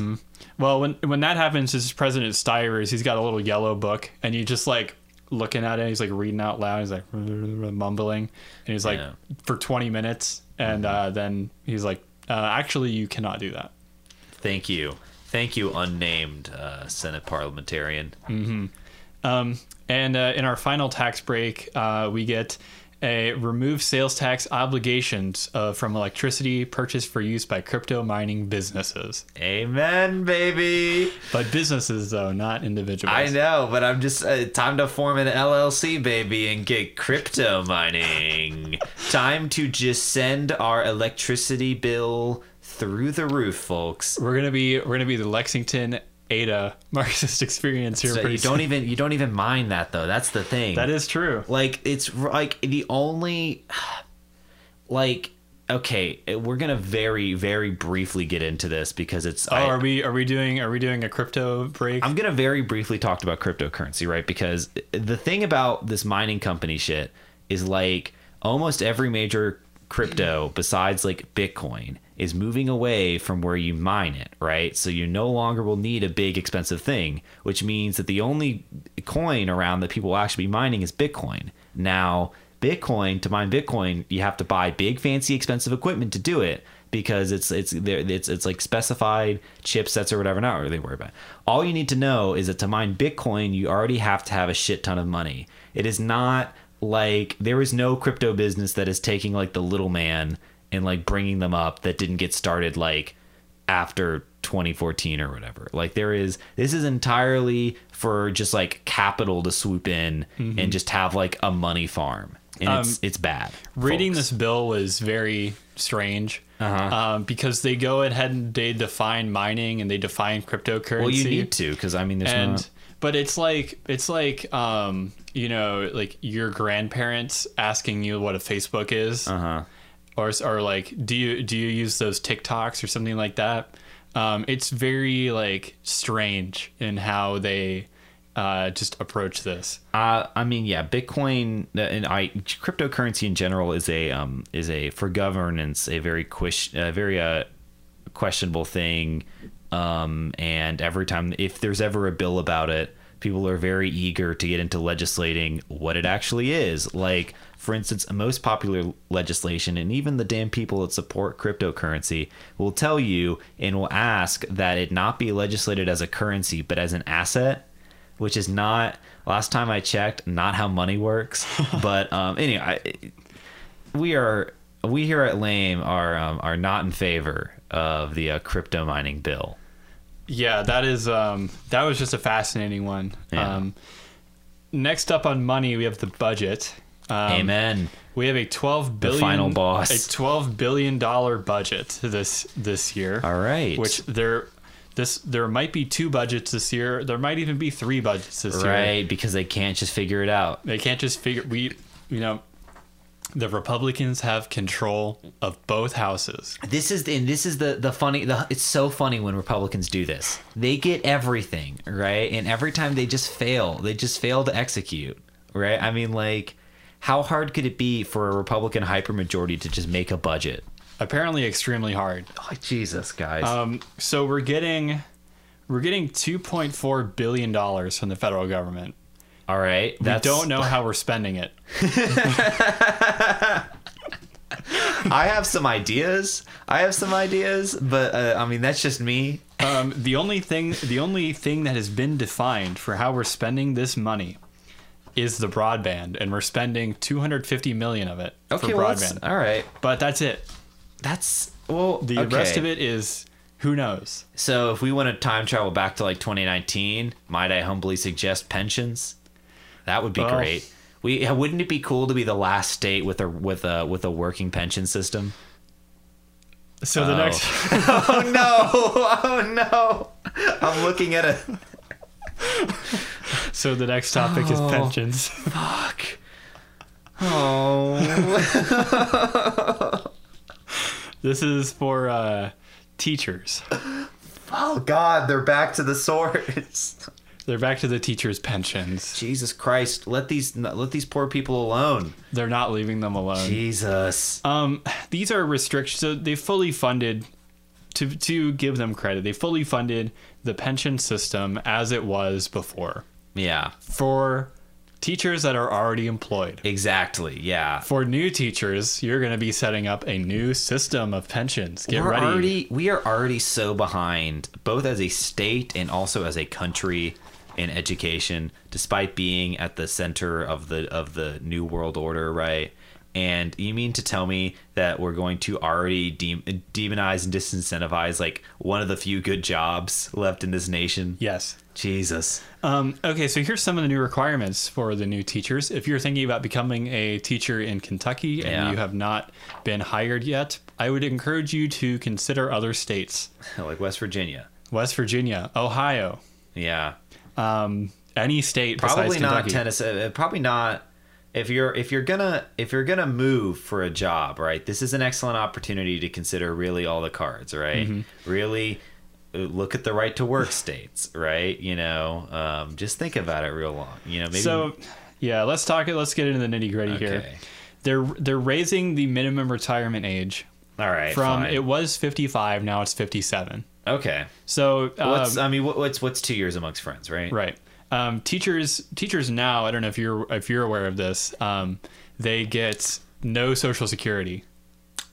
Well, when when that happens, this President Stivers, he's got a little yellow book, and you just like looking at it. He's like reading out loud. He's like <laughs> mumbling, and he's like Yeah. for twenty minutes, and uh, then he's like, uh, "Actually, you cannot do that." Thank you, thank you, unnamed uh, Senate parliamentarian. Um, and uh, in our final tax break, uh, we get a remove sales tax obligations uh, from electricity purchased for use by crypto mining businesses. Amen, baby. But businesses, though, not individuals. I know, but I'm just uh, time to form an LLC, baby, and get crypto mining. <laughs> time to just send our electricity bill through the roof, folks. We're gonna be we're gonna be the Lexington Ada <laughs> Marxist experience here. So you don't even you don't even mind that though. That's the thing. That is true. like it's like the only <sighs> like okay eh, we're gonna very very briefly get into this because it's Oh, I, are we are we doing are we doing a crypto break? i'm gonna very briefly talk about cryptocurrency right because eh, the thing about this mining company shit is like almost every major crypto besides like bitcoin is moving away from where you mine it right? So you no longer will need a big expensive thing which means that the only coin around that people will actually be mining is bitcoin. Now bitcoin to mine bitcoin you have to buy big fancy expensive equipment to do it because it's it's it's it's like specified chipsets or whatever not really worry about it. all you need to know is that to mine bitcoin you already have to have a shit ton of money. It is not like there is no crypto business that is taking like the little man and like bringing them up that didn't get started like after 2014 or whatever. Like there is this is entirely for just like capital to swoop in and just have like a money farm. And it's Mm-hmm. Um, it's bad. Reading folks. this bill was very strange Uh-huh. um, because they go ahead and they define mining and they define cryptocurrency. Well, you need to because I mean there's and not but it's like it's like um, you know like your grandparents asking you what a Facebook is. uh-huh. Or or like do you do you use those TikToks or something like that? Um, it's very like strange in how they uh, just approach this. Uh, I mean, yeah, Bitcoin and I cryptocurrency in general is a um is a for governance a very quish, a very uh questionable thing. Um, and every time if there's ever a bill about it, people are very eager to get into legislating what it actually is. Like, for instance, most popular legislation and even the damn people that support cryptocurrency will tell you and will ask that it not be legislated as a currency but as an asset which is not last time I checked not how money works. <laughs> but um, anyway, I, we are we here at Lame are um, are not in favor of the uh, crypto mining bill. Yeah, that is um, that was just a fascinating one. Yeah. Um, next up on money, we have the budget. Um, Amen. We have a twelve billion final boss. a twelve billion dollar budget this this year. All right. Which there this there might be two budgets this year. There might even be three budgets this year. right because they can't just figure it out. They can't just figure we you know the Republicans have control of both houses. This is and this is the the funny. The, it's so funny when Republicans do this. They get everything right, and every time they just fail. They just fail to execute. Right. I mean, like, how hard could it be for a Republican hypermajority to just make a budget? Apparently extremely hard. Oh, Jesus, guys. Um, so we're getting we're getting 2.4 billion dollars from the federal government. All right. We don't know how we're spending it. I have some ideas. I have some ideas, but uh, I mean that's just me. Um, the only thing the only thing that has been defined for how we're spending this money is the broadband, and we're spending 250 million of it for Okay. Well, broadband. all right. But that's it. That's well. The okay. rest of it is who knows. So if we want to time travel back to like 2019, might I humbly suggest pensions? That would be Well- great. We wouldn't it be cool to be the last state with a with a with a working pension system? So the Oh. next <laughs> oh no! Oh no! I'm looking at a so the next topic is Oh. pensions. fuck. Oh. <laughs> This is for uh, teachers. Oh God, they're back to the source. They're back to the teachers' pensions. Jesus Christ, let these let these poor people alone. They're not leaving them alone. Jesus. Um, these are restrictions. So they fully funded. To to give them credit, they fully funded the pension system as it was before Yeah, for teachers that are already employed. exactly. Yeah. For new teachers, you're going to be setting up a new system of pensions. Get We're ready. already we are already so behind, both as a state and also as a country in education, despite being at the center of the of the new world order, right? And you mean to tell me that we're going to already de- demonize and disincentivize like one of the few good jobs left in this nation? yes. Jesus. Um, okay, so here's some of the new requirements for the new teachers. If you're thinking about becoming a teacher in Kentucky and Yeah. you have not been hired yet, I would encourage you to consider other states <laughs> like West Virginia. West Virginia, Ohio, Yeah. Um, any state probably besides not Kentucky. Tennessee. uh, Probably not. If you're if you're gonna if you're gonna move for a job, right? This is an excellent opportunity to consider really all the cards, right? Mm-hmm. Really uh, look at the right to work states, right? You know, um, just think about it real long. You know, maybe So, yeah, let's talk. It. Let's get into the nitty gritty here. They're they're raising the minimum retirement age all right from fine. it was 55, now it's 57. Okay. So um, What's I mean, what, what's what's two years amongst friends, right? Right. Um, teachers teachers now, I don't know if you're if you're aware of this, um, they get no social security.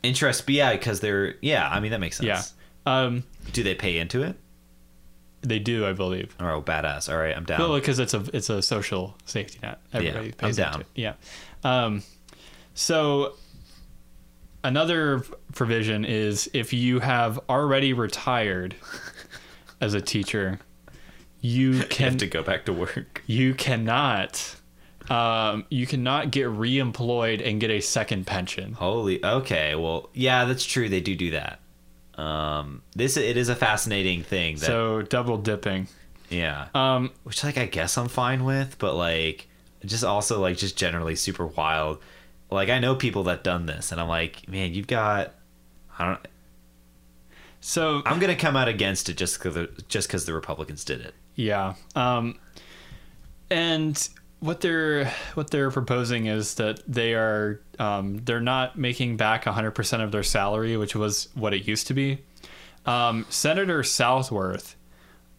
Interest, yeah, because they're yeah. I mean, that makes sense. Yeah. Um, Do they pay into it? they do, I believe. Oh, badass. All right, I'm down. Well, because it's a it's a social safety net. Everybody yeah, pays I'm down. into it. Yeah. Um, so another provision is if you have already retired <laughs> as a teacher, you you can have to go back to work. you cannot um, you cannot get re-employed and get a second pension. Holy. Okay. Well, yeah, that's true. They do do that. Um, this it is a fascinating thing. That, So double dipping. yeah. Um, Which like I guess I'm fine with, but like just also like just generally super wild. Like I know people that done this, and I'm like, man, you've got. I don't. <laughs> so I'm gonna come out against it just because just because the Republicans did it. yeah. Um, and what they're what they're proposing is that they are um, they're not making back 100% of their salary, which was what it used to be. Um, Senator Southworth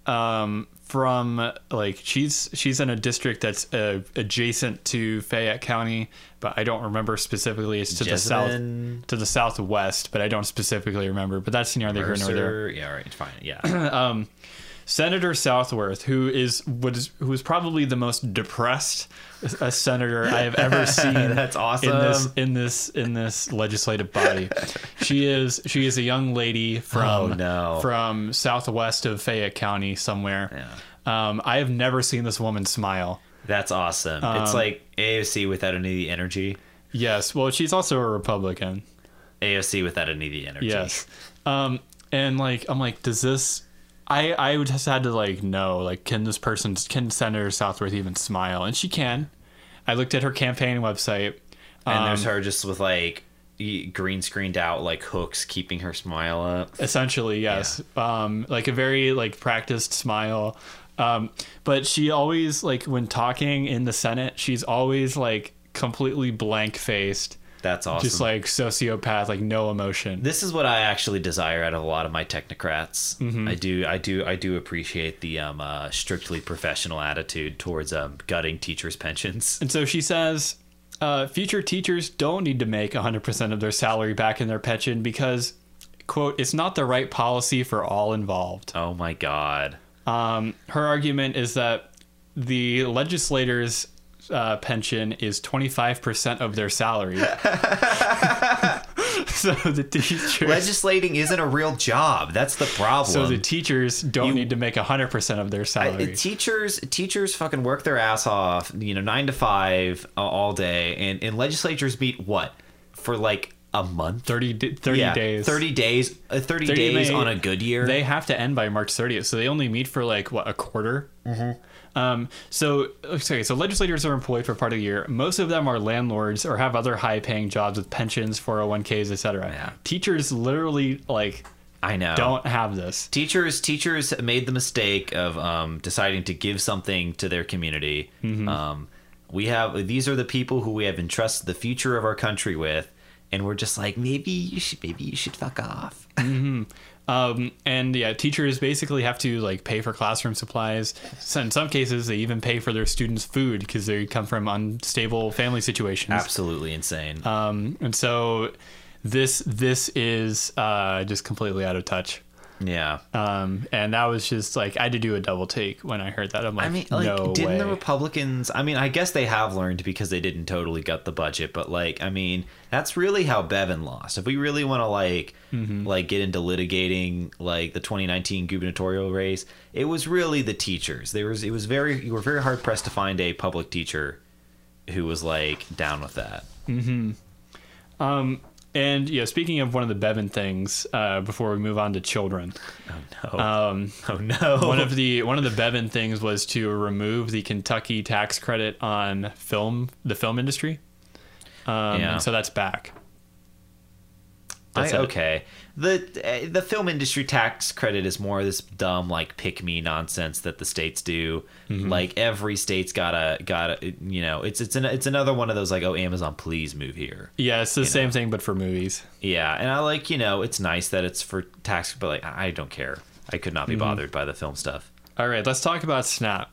um, from like she's she's in a district that's uh, adjacent to Fayette County, but I don't remember specifically. It's to the south to the southwest, but I don't specifically remember. But that's neither here nor there. Yeah, right, fine, yeah. <clears throat> um, Senator Southworth, who is was who is probably the most depressed a senator I have ever <laughs> seen. That's awesome. in this in this in this legislative body. she is she is a young lady from Oh, no. from southwest of Fayette County somewhere. Yeah. Um, I have never seen this woman smile. That's awesome. it's Um, like AOC without any of the energy. Yes, well, she's also a Republican. AOC without any of the energy. Yes. Um, and like I'm like, does this? I I just had to like know like, can this person can Senator Southworth even smile? And she can. I looked at her campaign website. And Um, there's her just with like green screened out like hooks keeping her smile up. essentially yes um like a very like practiced smile um but she always like when talking in the senate she's always like completely blank faced That's awesome. just like sociopath like no emotion this is what I actually desire out of a lot of my technocrats. Mm-hmm. I do, I do, I do appreciate the um, uh, strictly professional attitude towards um, gutting teachers' pensions. and so she says uh, future teachers don't need to make 100% of their salary back in their pension because quote it's not the right policy for all involved Oh my god. Um, her argument is that the legislators' uh, pension is 25% of their salary. <laughs> <laughs> so the teachers, Legislating isn't a real job. That's the problem. so the teachers don't You- need to make 100% of their I- salary. teachers teachers fucking work their ass off you know nine to five uh, all day and, and legislatures meet what for like a month 30, 30 Yeah, days. 30 days uh, 30, 30 days they- on a good year They have to end by March 30th, so they only meet for like what a quarter. Mm-hmm. Um, so okay, so legislators are employed for part of the year. Most of them are landlords or have other high-paying jobs with pensions, 401ks, etc. Yeah. Teachers literally like I know. don't have this. teachers teachers made the mistake of um, deciding to give something to their community Mm-hmm. um, we have these are the people who we have entrusted the future of our country with and we're just like maybe you should maybe you should fuck off Um, and yeah, teachers basically have to like pay for classroom supplies. So in some cases, they even pay for their students' food because they come from unstable family situations. absolutely insane Um, and so this this is uh, just completely out of touch. Yeah Um, and that was just like I had to do a double take when I heard that. I'm like, I mean, like, no didn't way. the Republicans? I mean, I guess they have learned because they didn't totally gut the budget, but like, I mean, that's really how Bevin lost. If we really want to like, Mm-hmm. like get into litigating like the 2019 gubernatorial race, it was really the teachers. There was, it was very, you were very hard pressed to find a public teacher who was like down with that. um, and yeah, speaking of one of the Bevin things, uh, before we move on to children, Oh no! um, <laughs> oh no! one of the one of the Bevin things was to remove the Kentucky tax credit on film, the film industry. Um, Yeah. and so that's back. That's I, okay. The uh, the film industry tax credit is more this dumb like pick me nonsense that the states do. Mm-hmm. Like every state's got a got a you know it's it's an, it's another one of those like oh Amazon please move here. Yeah, it's the same thing, but for movies. Yeah, and I like you know it's nice that it's for tax, but like I don't care. I could Mm-hmm. not be bothered by the film stuff. All right, let's talk about Snap.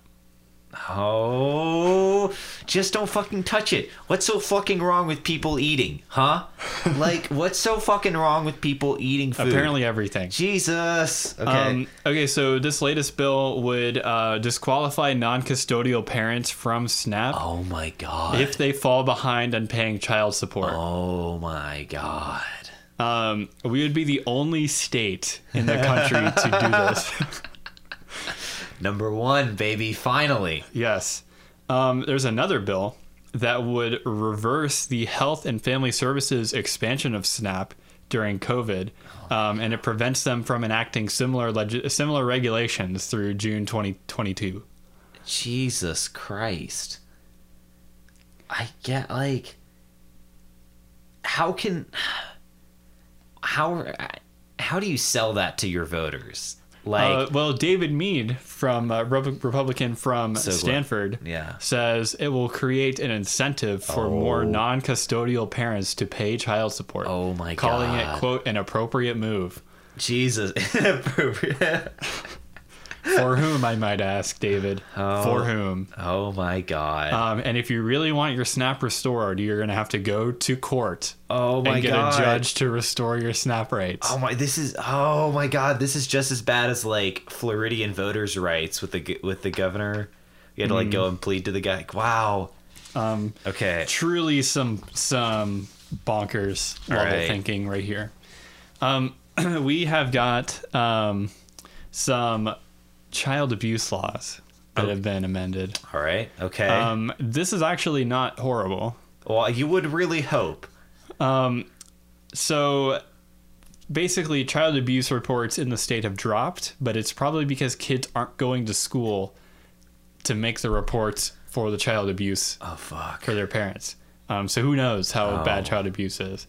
Oh, just don't fucking touch it. What's so fucking wrong with people eating, huh? <laughs> like, what's so fucking wrong with people eating food? Apparently, everything. Jesus. Okay. Um, okay, so this latest bill would uh, disqualify non-custodial parents from SNAP oh my god. if they fall behind on paying child support. oh my god. Um, we would be the only state in the country to do this. <laughs> Number one, baby. Finally. yes. Um, there's another bill that would reverse the Health and Family Services expansion of SNAP during COVID, um, and it prevents them from enacting similar leg- similar regulations through June 2022. Jesus Christ. I get like. How can. How. How do you sell that to your voters? Like. uh, well, David Meade from uh, Rep- Republican from So Stanford yeah. says it will create an incentive for more Oh. non-custodial parents to pay child support. Oh my calling God. it quote an appropriate move. Jesus. <laughs> Inappropriate. <laughs> For whom, I might ask, David? For whom? oh my god. Um, and if you really want your SNAP restored, you're going to have to go to court oh my and get god. a judge to restore your SNAP rights. Oh my! This is oh my god! This is just as bad as like Floridian voters' rights with the with the governor. You had to like go and plead to the guy. Wow. Um, Okay. truly some some bonkers level right. thinking right here. Um, <clears throat> we have got um, some child abuse laws that have been amended. All right. Okay. Um, this is actually not horrible. well, you would really hope. So basically, child abuse reports in the state have dropped, but it's probably because kids aren't going to school to make the reports for the child abuse Oh fuck. for their parents. Um, so who knows how Oh. bad child abuse is.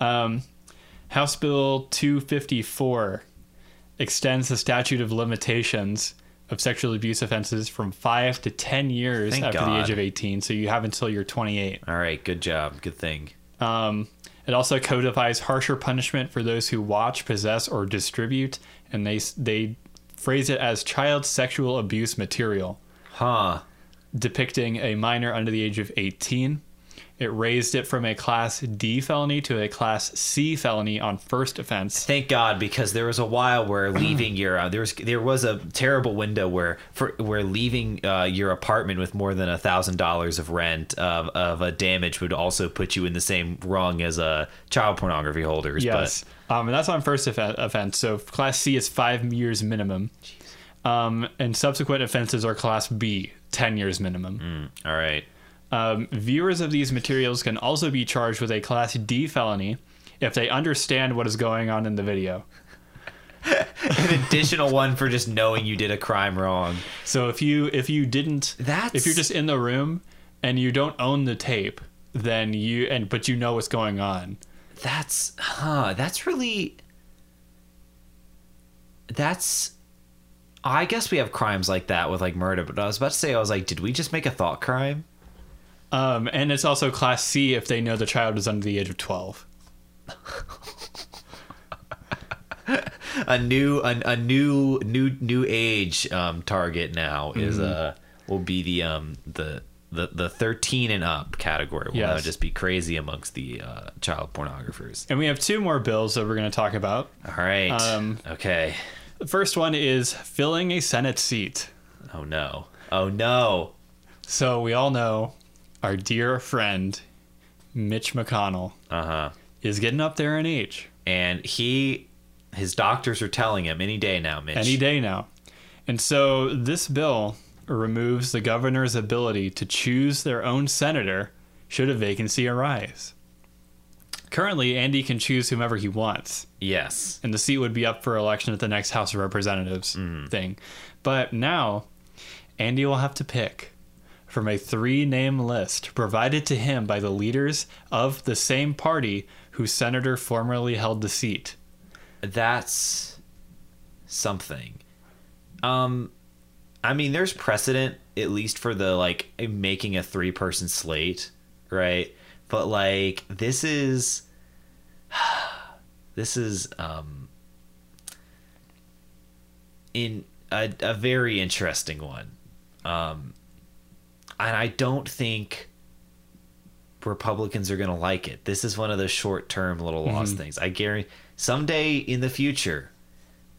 Um, House Bill 254 extends the statute of limitations of sexual abuse offenses from five to 10 years Thank after the age of 18. So you have until you're 28. All right. Good job. Good thing. Um, it also codifies harsher punishment for those who watch, possess, or distribute, and they they phrase it as child sexual abuse material Huh. depicting a minor under the age of 18. It raised it from a class D felony to a class C felony on first offense. Thank God, because there was a while where <clears throat> leaving your uh, there was there was a terrible window where for where leaving uh, your apartment with more than a thousand dollars of rent of of a damage would also put you in the same rung as a child pornography holders. Yes. Um, and that's on first off- offense. So class C is five years minimum. Um, and subsequent offenses are class B, 10 years minimum. But all right. Um, viewers of these materials can also be charged with a Class D felony if they understand what is going on in the video. <laughs> An additional one for just knowing you did a crime wrong. So if you if you didn't That's- if you're just in the room and you don't own the tape, then you and but you know what's going on. That's huh. That's really. That's. I guess we have crimes like that with like murder, but I was about to say I was like, did we just make a thought crime? Um, and it's also class C if they know the child is under the age of 12. <laughs> A new a, a new new new age um, target now is Mm-hmm. uh will be the um the the the 13 and up category. Will now Yes. just be crazy amongst the uh, child pornographers. And we have two more bills that we're going to talk about. All right. Um, okay. The first one is filling a Senate seat. Oh no. Oh no. So we all know our dear friend Mitch McConnell Uh huh. is getting up there in age And he, his doctors are telling him any day now, Mitch. any day now. And so this bill removes the governor's ability to choose their own senator should a vacancy arise. Currently, Andy can choose whomever he wants. Yes. and the seat would be up for election at the next House of Representatives thing. But now, Andy will have to pick from a three name list provided to him by the leaders of the same party whose senator formerly held the seat. That's something. Um, I mean, there's precedent at least for the like making a three person slate, right? But like this is <sighs> this is um in a, a very interesting one. Um and I don't think Republicans are going to like it. This is one of those short-term little loss things. I guarantee someday in the future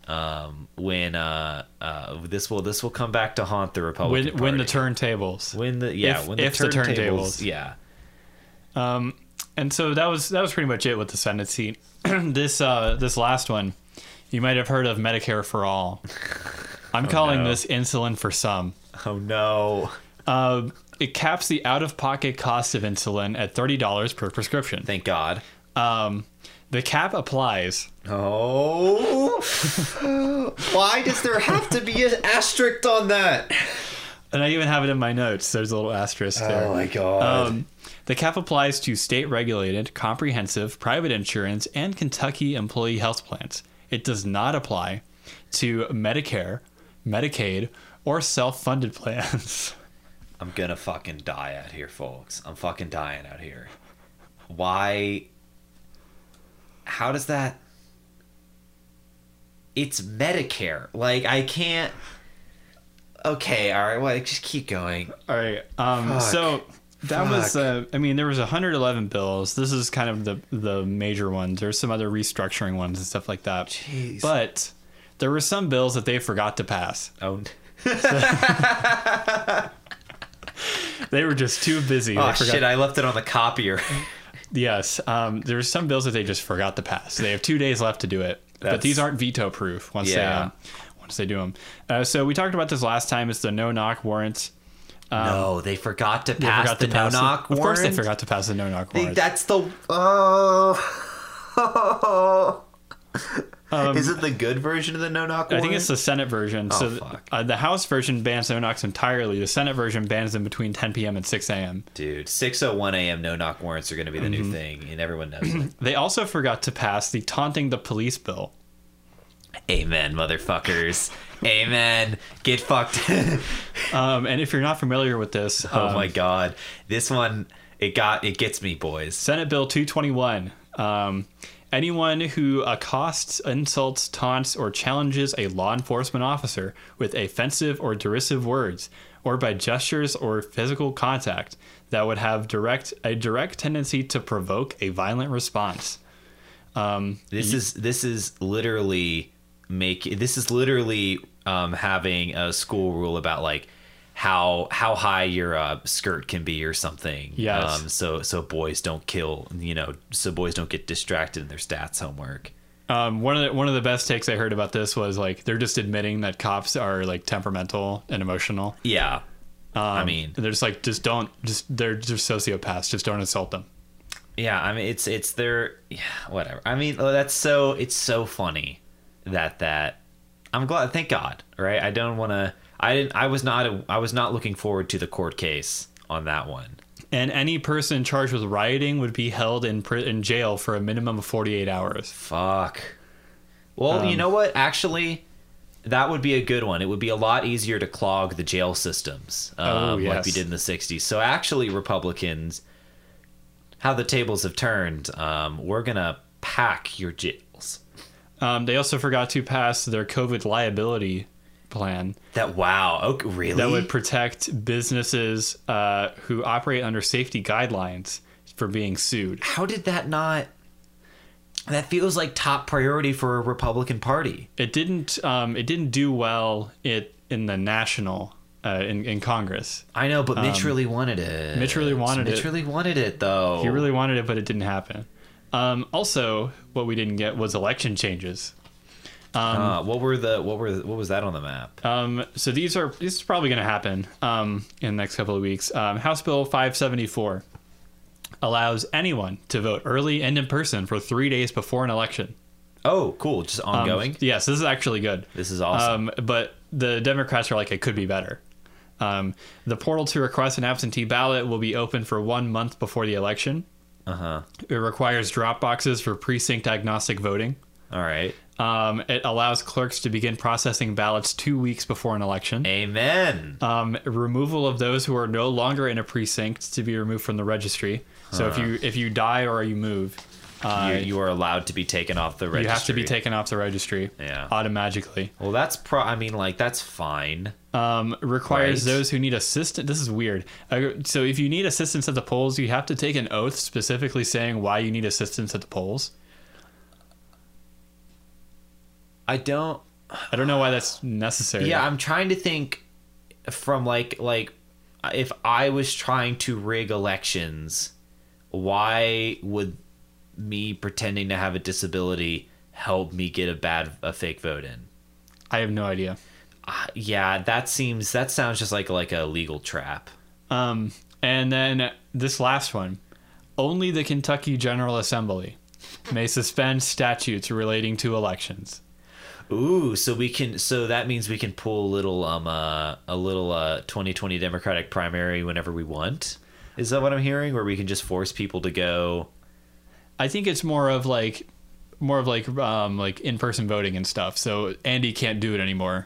um when uh uh this will this will come back to haunt the Republican When, when the turntables. when the yeah if- when the if the turntables, turntables. yeah Um, and so that was that was pretty much it with the Senate seat. <clears throat> this uh, this last one, you might have heard of Medicare for all. <laughs> I'm calling Oh, no. this insulin for some. oh no Uh, it caps the out-of-pocket cost of insulin at thirty dollars per prescription. thank God Um, the cap applies. oh <laughs> why does there have to be an asterisk on that And I even have it in my notes. There's a little asterisk there. oh my God Um, the cap applies to state regulated, comprehensive, private insurance, and Kentucky employee health plans. It does not apply to Medicare, Medicaid, or self funded plans. <laughs> I'm gonna fucking die out here, folks. I'm fucking dying out here. Why? How does that? It's Medicare. Like I can't. Okay, all right. Well, just keep going. All right. Um, Fuck. so that was, uh, I mean, there was 111 bills. This is kind of the the major ones. There's some other restructuring ones and stuff like that. Jeez. But there were some bills that they forgot to pass. Oh, <laughs> <laughs> <laughs> They were just too busy. oh they shit! I left it on the copier. <laughs> Yes, um, there's some bills that they just forgot to pass. They have two days left to do it, but these aren't veto proof once they Yeah. um, once they do them. Uh, so we talked about this last time. It's the no knock warrant. no, they forgot to pass forgot the no knock Of course, they forgot to pass the no knock warrant. that's the oh. <laughs> Is it the good version of the no knock I think it's the Senate version. so Oh, th- fuck. uh, the House version bans no knocks entirely. The Senate version bans them between 10 p.m. and 6 a.m. Dude, 6:01 a.m. no knock warrants are going to be the Mm-hmm. new thing, and everyone knows it. <clears throat> They also forgot to pass the taunting the police bill. Amen, motherfuckers. Amen. Get fucked. <laughs> Um, and if you're not familiar with this, oh um, my god, this one it got it gets me, boys. Senate Bill 221. Um, anyone who accosts, insults, taunts, or challenges a law enforcement officer with offensive or derisive words, or by gestures or physical contact that would have direct a direct tendency to provoke a violent response. Um, This is this is literally make this is literally um, having a school rule about like how how high your uh, skirt can be or something. Yes. Um, so so boys don't kill you know so boys don't get distracted in their stats homework. um, one of the one of the best takes I heard about this was like they're just admitting that cops are like temperamental and emotional. Yeah. I Um, mean, they're just like just don't just they're just sociopaths. Just don't insult them. yeah. I mean, it's it's their yeah, whatever. I mean, oh, that's so it's so funny that that I'm glad. Thank God. Right. I don't want to. I didn't. I was not. A, I was not looking forward to the court case on that one. And any person charged with rioting would be held in in jail for a minimum of 48 hours. Fuck. Well, you Um, know what? Actually, that would be a good one. It would be a lot easier to clog the jail systems, um, Oh, like we did in the '60s. So actually, Republicans, how the tables have turned, um, we're gonna pack your jails. Um, they also forgot to pass their COVID liability plan That wow. Okay, really? that would protect businesses uh, who operate under safety guidelines from being sued. how did that not? That feels like top priority for a Republican Party. It didn't. Um, it didn't do well. It in the national uh, in in Congress. I know, but Mitch really wanted it. Um, Mitch really wanted Mitch it. really wanted it, though. He really wanted it, but it didn't happen. Um, also, what we didn't get was election changes. Uh, what were the what were the, what was that on the map? Um, so these are this is probably going to happen um, in the next couple of weeks. Um, House Bill 574 allows anyone to vote early and in person for three days before an election. Oh, cool. Just Um, ongoing. yes, this is actually good. This is awesome. Um, but the Democrats are like, it could be better. Um, the portal to request an absentee ballot will be open for one month before the election. Uh huh. It requires drop boxes for precinct agnostic voting. All right. Um, it allows clerks to begin processing ballots two weeks before an election. Amen. Um, removal of those who are no longer in a precinct to be removed from the registry. So if you if you die or you move, uh, you, you are allowed to be taken off the registry. you have to be taken off the registry Yeah. automatically. Well, that's pro. I mean, like that's fine. Um, requires Right. those who need assistance. This is weird. Uh, so if you need assistance at the polls, you have to take an oath specifically saying why you need assistance at the polls. I don't. I don't know why that's necessary. Yeah, I'm trying to think from like like if I was trying to rig elections, why would me pretending to have a disability help me get a bad a fake vote in? I have no idea. Uh, yeah, that seems that sounds just like like a legal trap. Um, and then this last one, only the Kentucky General Assembly may suspend statutes relating to elections. Ooh, so we can so that means we can pull a little um uh, a little uh 2020 Democratic primary whenever we want. Is that what I'm hearing? Where we can just force people to go I think it's more of like, more of like, um, like in-person voting and stuff. So Andy can't do it anymore,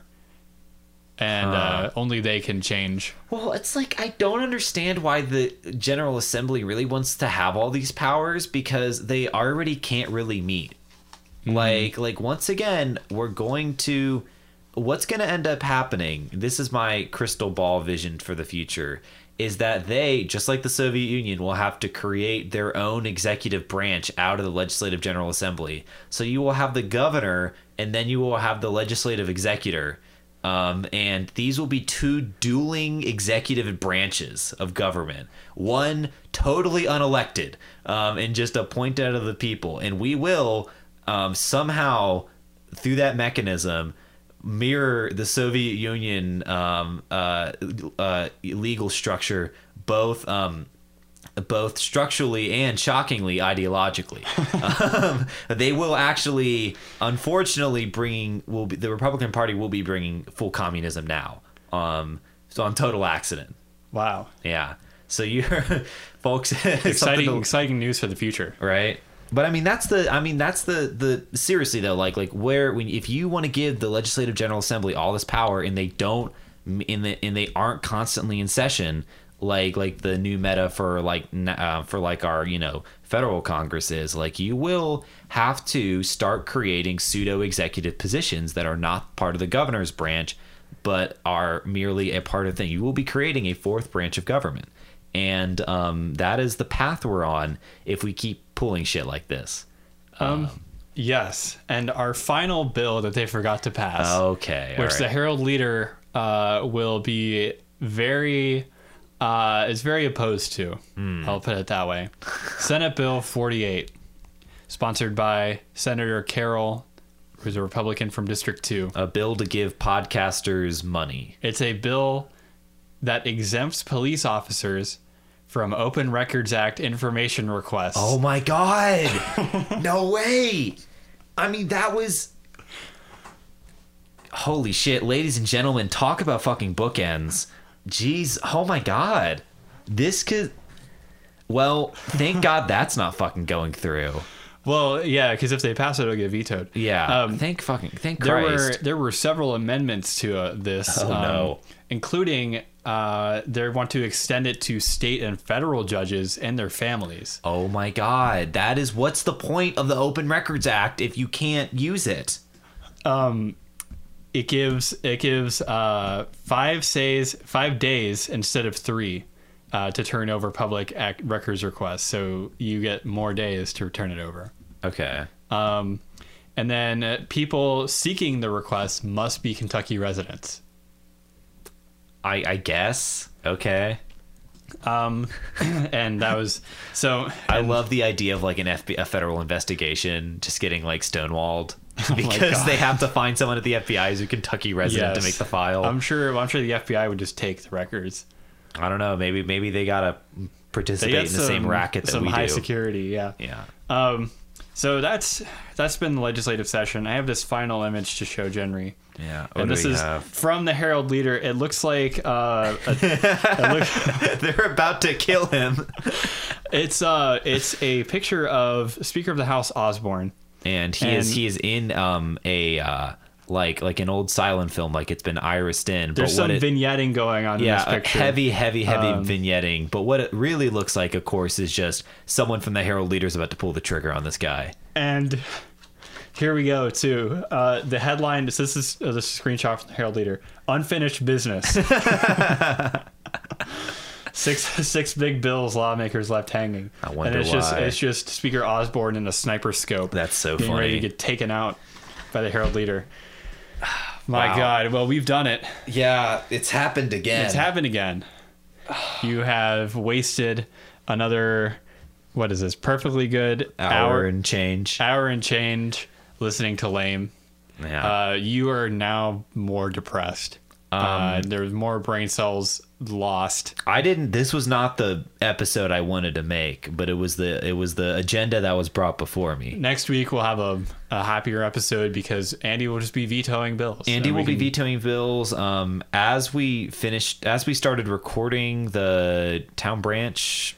and uh, only they can change. Well, it's like I don't understand why the General Assembly really wants to have all these powers because they already can't really meet. Like like once again, we're going to what's going to end up happening. This is my crystal ball vision for the future is that they just like the Soviet Union will have to create their own executive branch out of the legislative general assembly. So you will have the governor and then you will have the legislative executor um, and these will be two dueling executive branches of government. One totally unelected um, and just appointed out of the people. And we will um, somehow, through that mechanism, mirror the Soviet Union um, uh, uh, legal structure, both. Um, both structurally and shockingly ideologically. <laughs> um, they will actually, unfortunately, bringing will be the Republican Party will be bringing full communism now. Um, so on total accident. Wow, Yeah. So you're, <laughs> folks, <laughs> exciting, to- exciting news for the future. right? But I mean, that's the. I mean, that's the the seriously though. Like like where when if you want to give the Legislative General Assembly all this power and they don't in the and they aren't constantly in session, like like the new meta for like uh, for like our you know federal Congress is like you will have to start creating pseudo executive positions that are not part of the governor's branch, but are merely a part of the thing. You will be creating a fourth branch of government and um, that is the path we're on if we keep pulling shit like this. Um, yes, and our final bill that they forgot to pass, Okay, which the. Herald Leader uh, will be very uh, is very opposed to. Hmm. I'll put it that way. Senate Bill 48, sponsored by Senator Carroll, who's a Republican from District 2. a bill to give podcasters money. It's a bill that exempts police officers from Open Records Act information requests. Oh my god! no way! I mean, that was Holy shit, ladies and gentlemen, talk about fucking bookends. Jeez, oh my god. This could Well, thank god that's not fucking going through. Well, yeah, because if they pass it, it'll get vetoed. Yeah. Um, thank fucking thank there were there were several amendments to uh, this. Oh, no. Including uh, they want to extend it to state and federal judges and their families. oh my god. That is what's the point of the Open Records Act if you can't use it? It gives it gives uh, five says five days instead of three uh, to turn over public ac records requests. So you get more days to turn it over. Okay. Um, and then uh, people seeking the request must be Kentucky residents. I I guess. Okay. Um, <laughs> and that was so. I love the idea of like an FBI, a federal investigation just getting like stonewalled <laughs> because Oh they have to find someone at the FBI who's a Kentucky resident to make the file. I'm sure. I'm sure the FBI would just take the records. I don't know. Maybe maybe they gotta participate got in the same racket that some we high do. security. Yeah. Yeah. Um, so that's that's been the legislative session. I have this final image to show Genry. Yeah. And this is have? from the Herald Leader. It looks like uh, a, <laughs> it look- <laughs> They're about to kill him. <laughs> it's uh, it's a picture of Speaker of the House Osborne. And he is he is in um a uh like like an old silent film, like it's been irised in. There's but some it, vignetting going on yeah, in this picture. heavy, heavy, heavy Um, vignetting. But what it really looks like, of course, is just someone from the Herald Leader is about to pull the trigger on this guy. And here we go too. Uh, the headline is this is uh, this is a screenshot from the Herald Leader. Unfinished business. <laughs> six six big bills lawmakers left hanging. I wonder and it's just why. it's just Speaker Osborne in a sniper scope. That's so getting ready funny. to get taken out by the Herald Leader. My Wow. God! Well, we've done it. Yeah, it's happened again. It's happened again. You have wasted another. What is this? Perfectly good hour and change. hour and change listening to lame. Yeah. Uh, you are now more depressed. Um, uh, there's more brain cells lost. I didn't. This was not the episode I wanted to make, but it was the it was the agenda that was brought before me. Next week we'll have a, a happier episode because Andy will just be vetoing bills. Andy will be vetoing bills. Um, as we finished, as we started recording, the town branch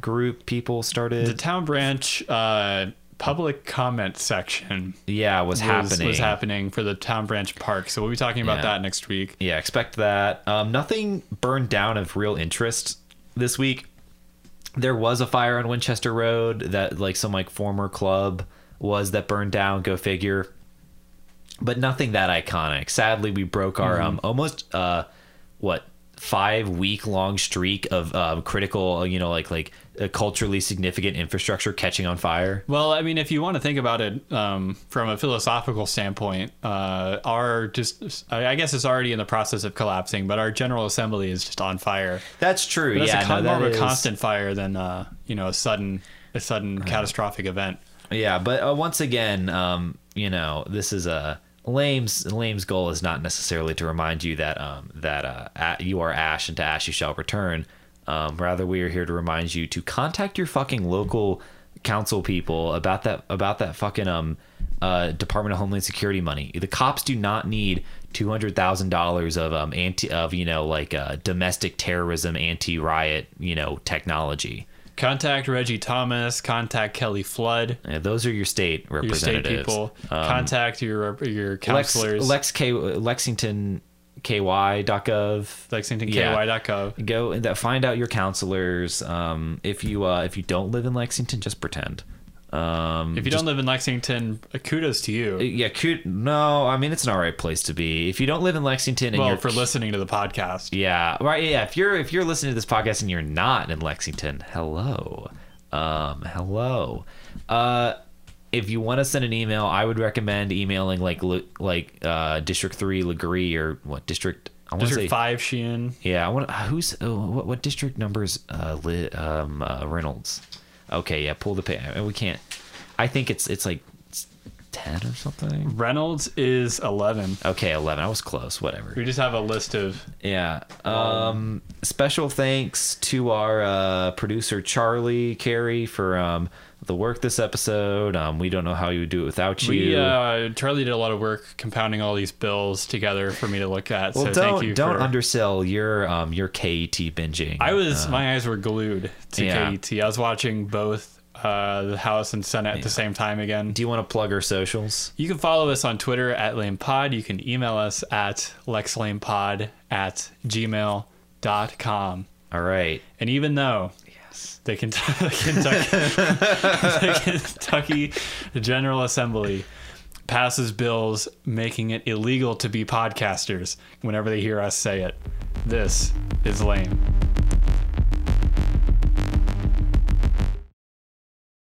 group people started. the town branch uh, public comment section yeah, was, was happening. was happening for the town branch park. So we'll be talking about Yeah. that next week. Yeah, expect that. Um, nothing burned down of real interest this week. There was a fire on Winchester Road that like some like former club was that burned down. Go figure. But nothing that iconic. Sadly, we broke our um almost uh what five week long streak of um, critical you know like like uh, culturally significant infrastructure catching on fire. Well, I mean, if you want to think about it um, from a philosophical standpoint, uh, our just I guess it's already in the process of collapsing, but our General Assembly is just on fire. That's true. But that's yeah, a con- no, more of a constant fire than uh, you know a sudden a sudden catastrophic event. Yeah, but uh, once again, um, you know, this is a Lame's Lame's goal is not necessarily to remind you that um, that uh, you are ash and to ash you shall return. Um, rather, we are here to remind you to contact your fucking local council people about that about that fucking um uh, Department of Homeland Security money. The cops do not need two hundred thousand dollars of um anti of you know like uh, domestic terrorism anti riot you know technology. Contact Reggie Thomas. Contact Kelly Flood. Uh, those are your state representatives. Your state people. Um, contact your your counselors. Lex K, Lexington KY.gov. LexingtonKY.gov. Go and find out your counselors. Um, if you uh, if you don't live in Lexington, just pretend. Um, If you don't live in Lexington, uh, kudos to you. yeah, cute. No, I mean it's an alright place to be. If you don't live in Lexington and well, you're for listening to the podcast. Yeah, right. Yeah, if you're if you're listening to this podcast and you're not in Lexington, hello, um, hello. Uh, if you want to send an email, I would recommend emailing like like uh, District Three LeGris or what district? I want District say five Sheehan. yeah. I want who's oh, what what district numbers? Uh, li, um, uh, Reynolds. Okay, yeah. Pull the pay. We can't. I think it's it's like 10 or something. Reynolds is 11. Okay, 11. I was close. Whatever. We just have a list of Yeah. Um, special thanks to our uh, producer Charlie Carey for um, the work this episode. Um, we don't know how you would do it without you. we uh Charlie did a lot of work compounding all these bills together for me to look at. well, so don't thank you don't for undersell your um your KET binging. I was Uh, my eyes were glued to yeah. KET. I was watching both uh the House and Senate at the same time again. do you want to plug our socials? You can follow us on Twitter at LamePod. You can email us at lexlamepod at gmail.com. All right. And even though <laughs> the Kentucky, <laughs> the Kentucky General Assembly passes bills making it illegal to be podcasters whenever they hear us say it, this is lame.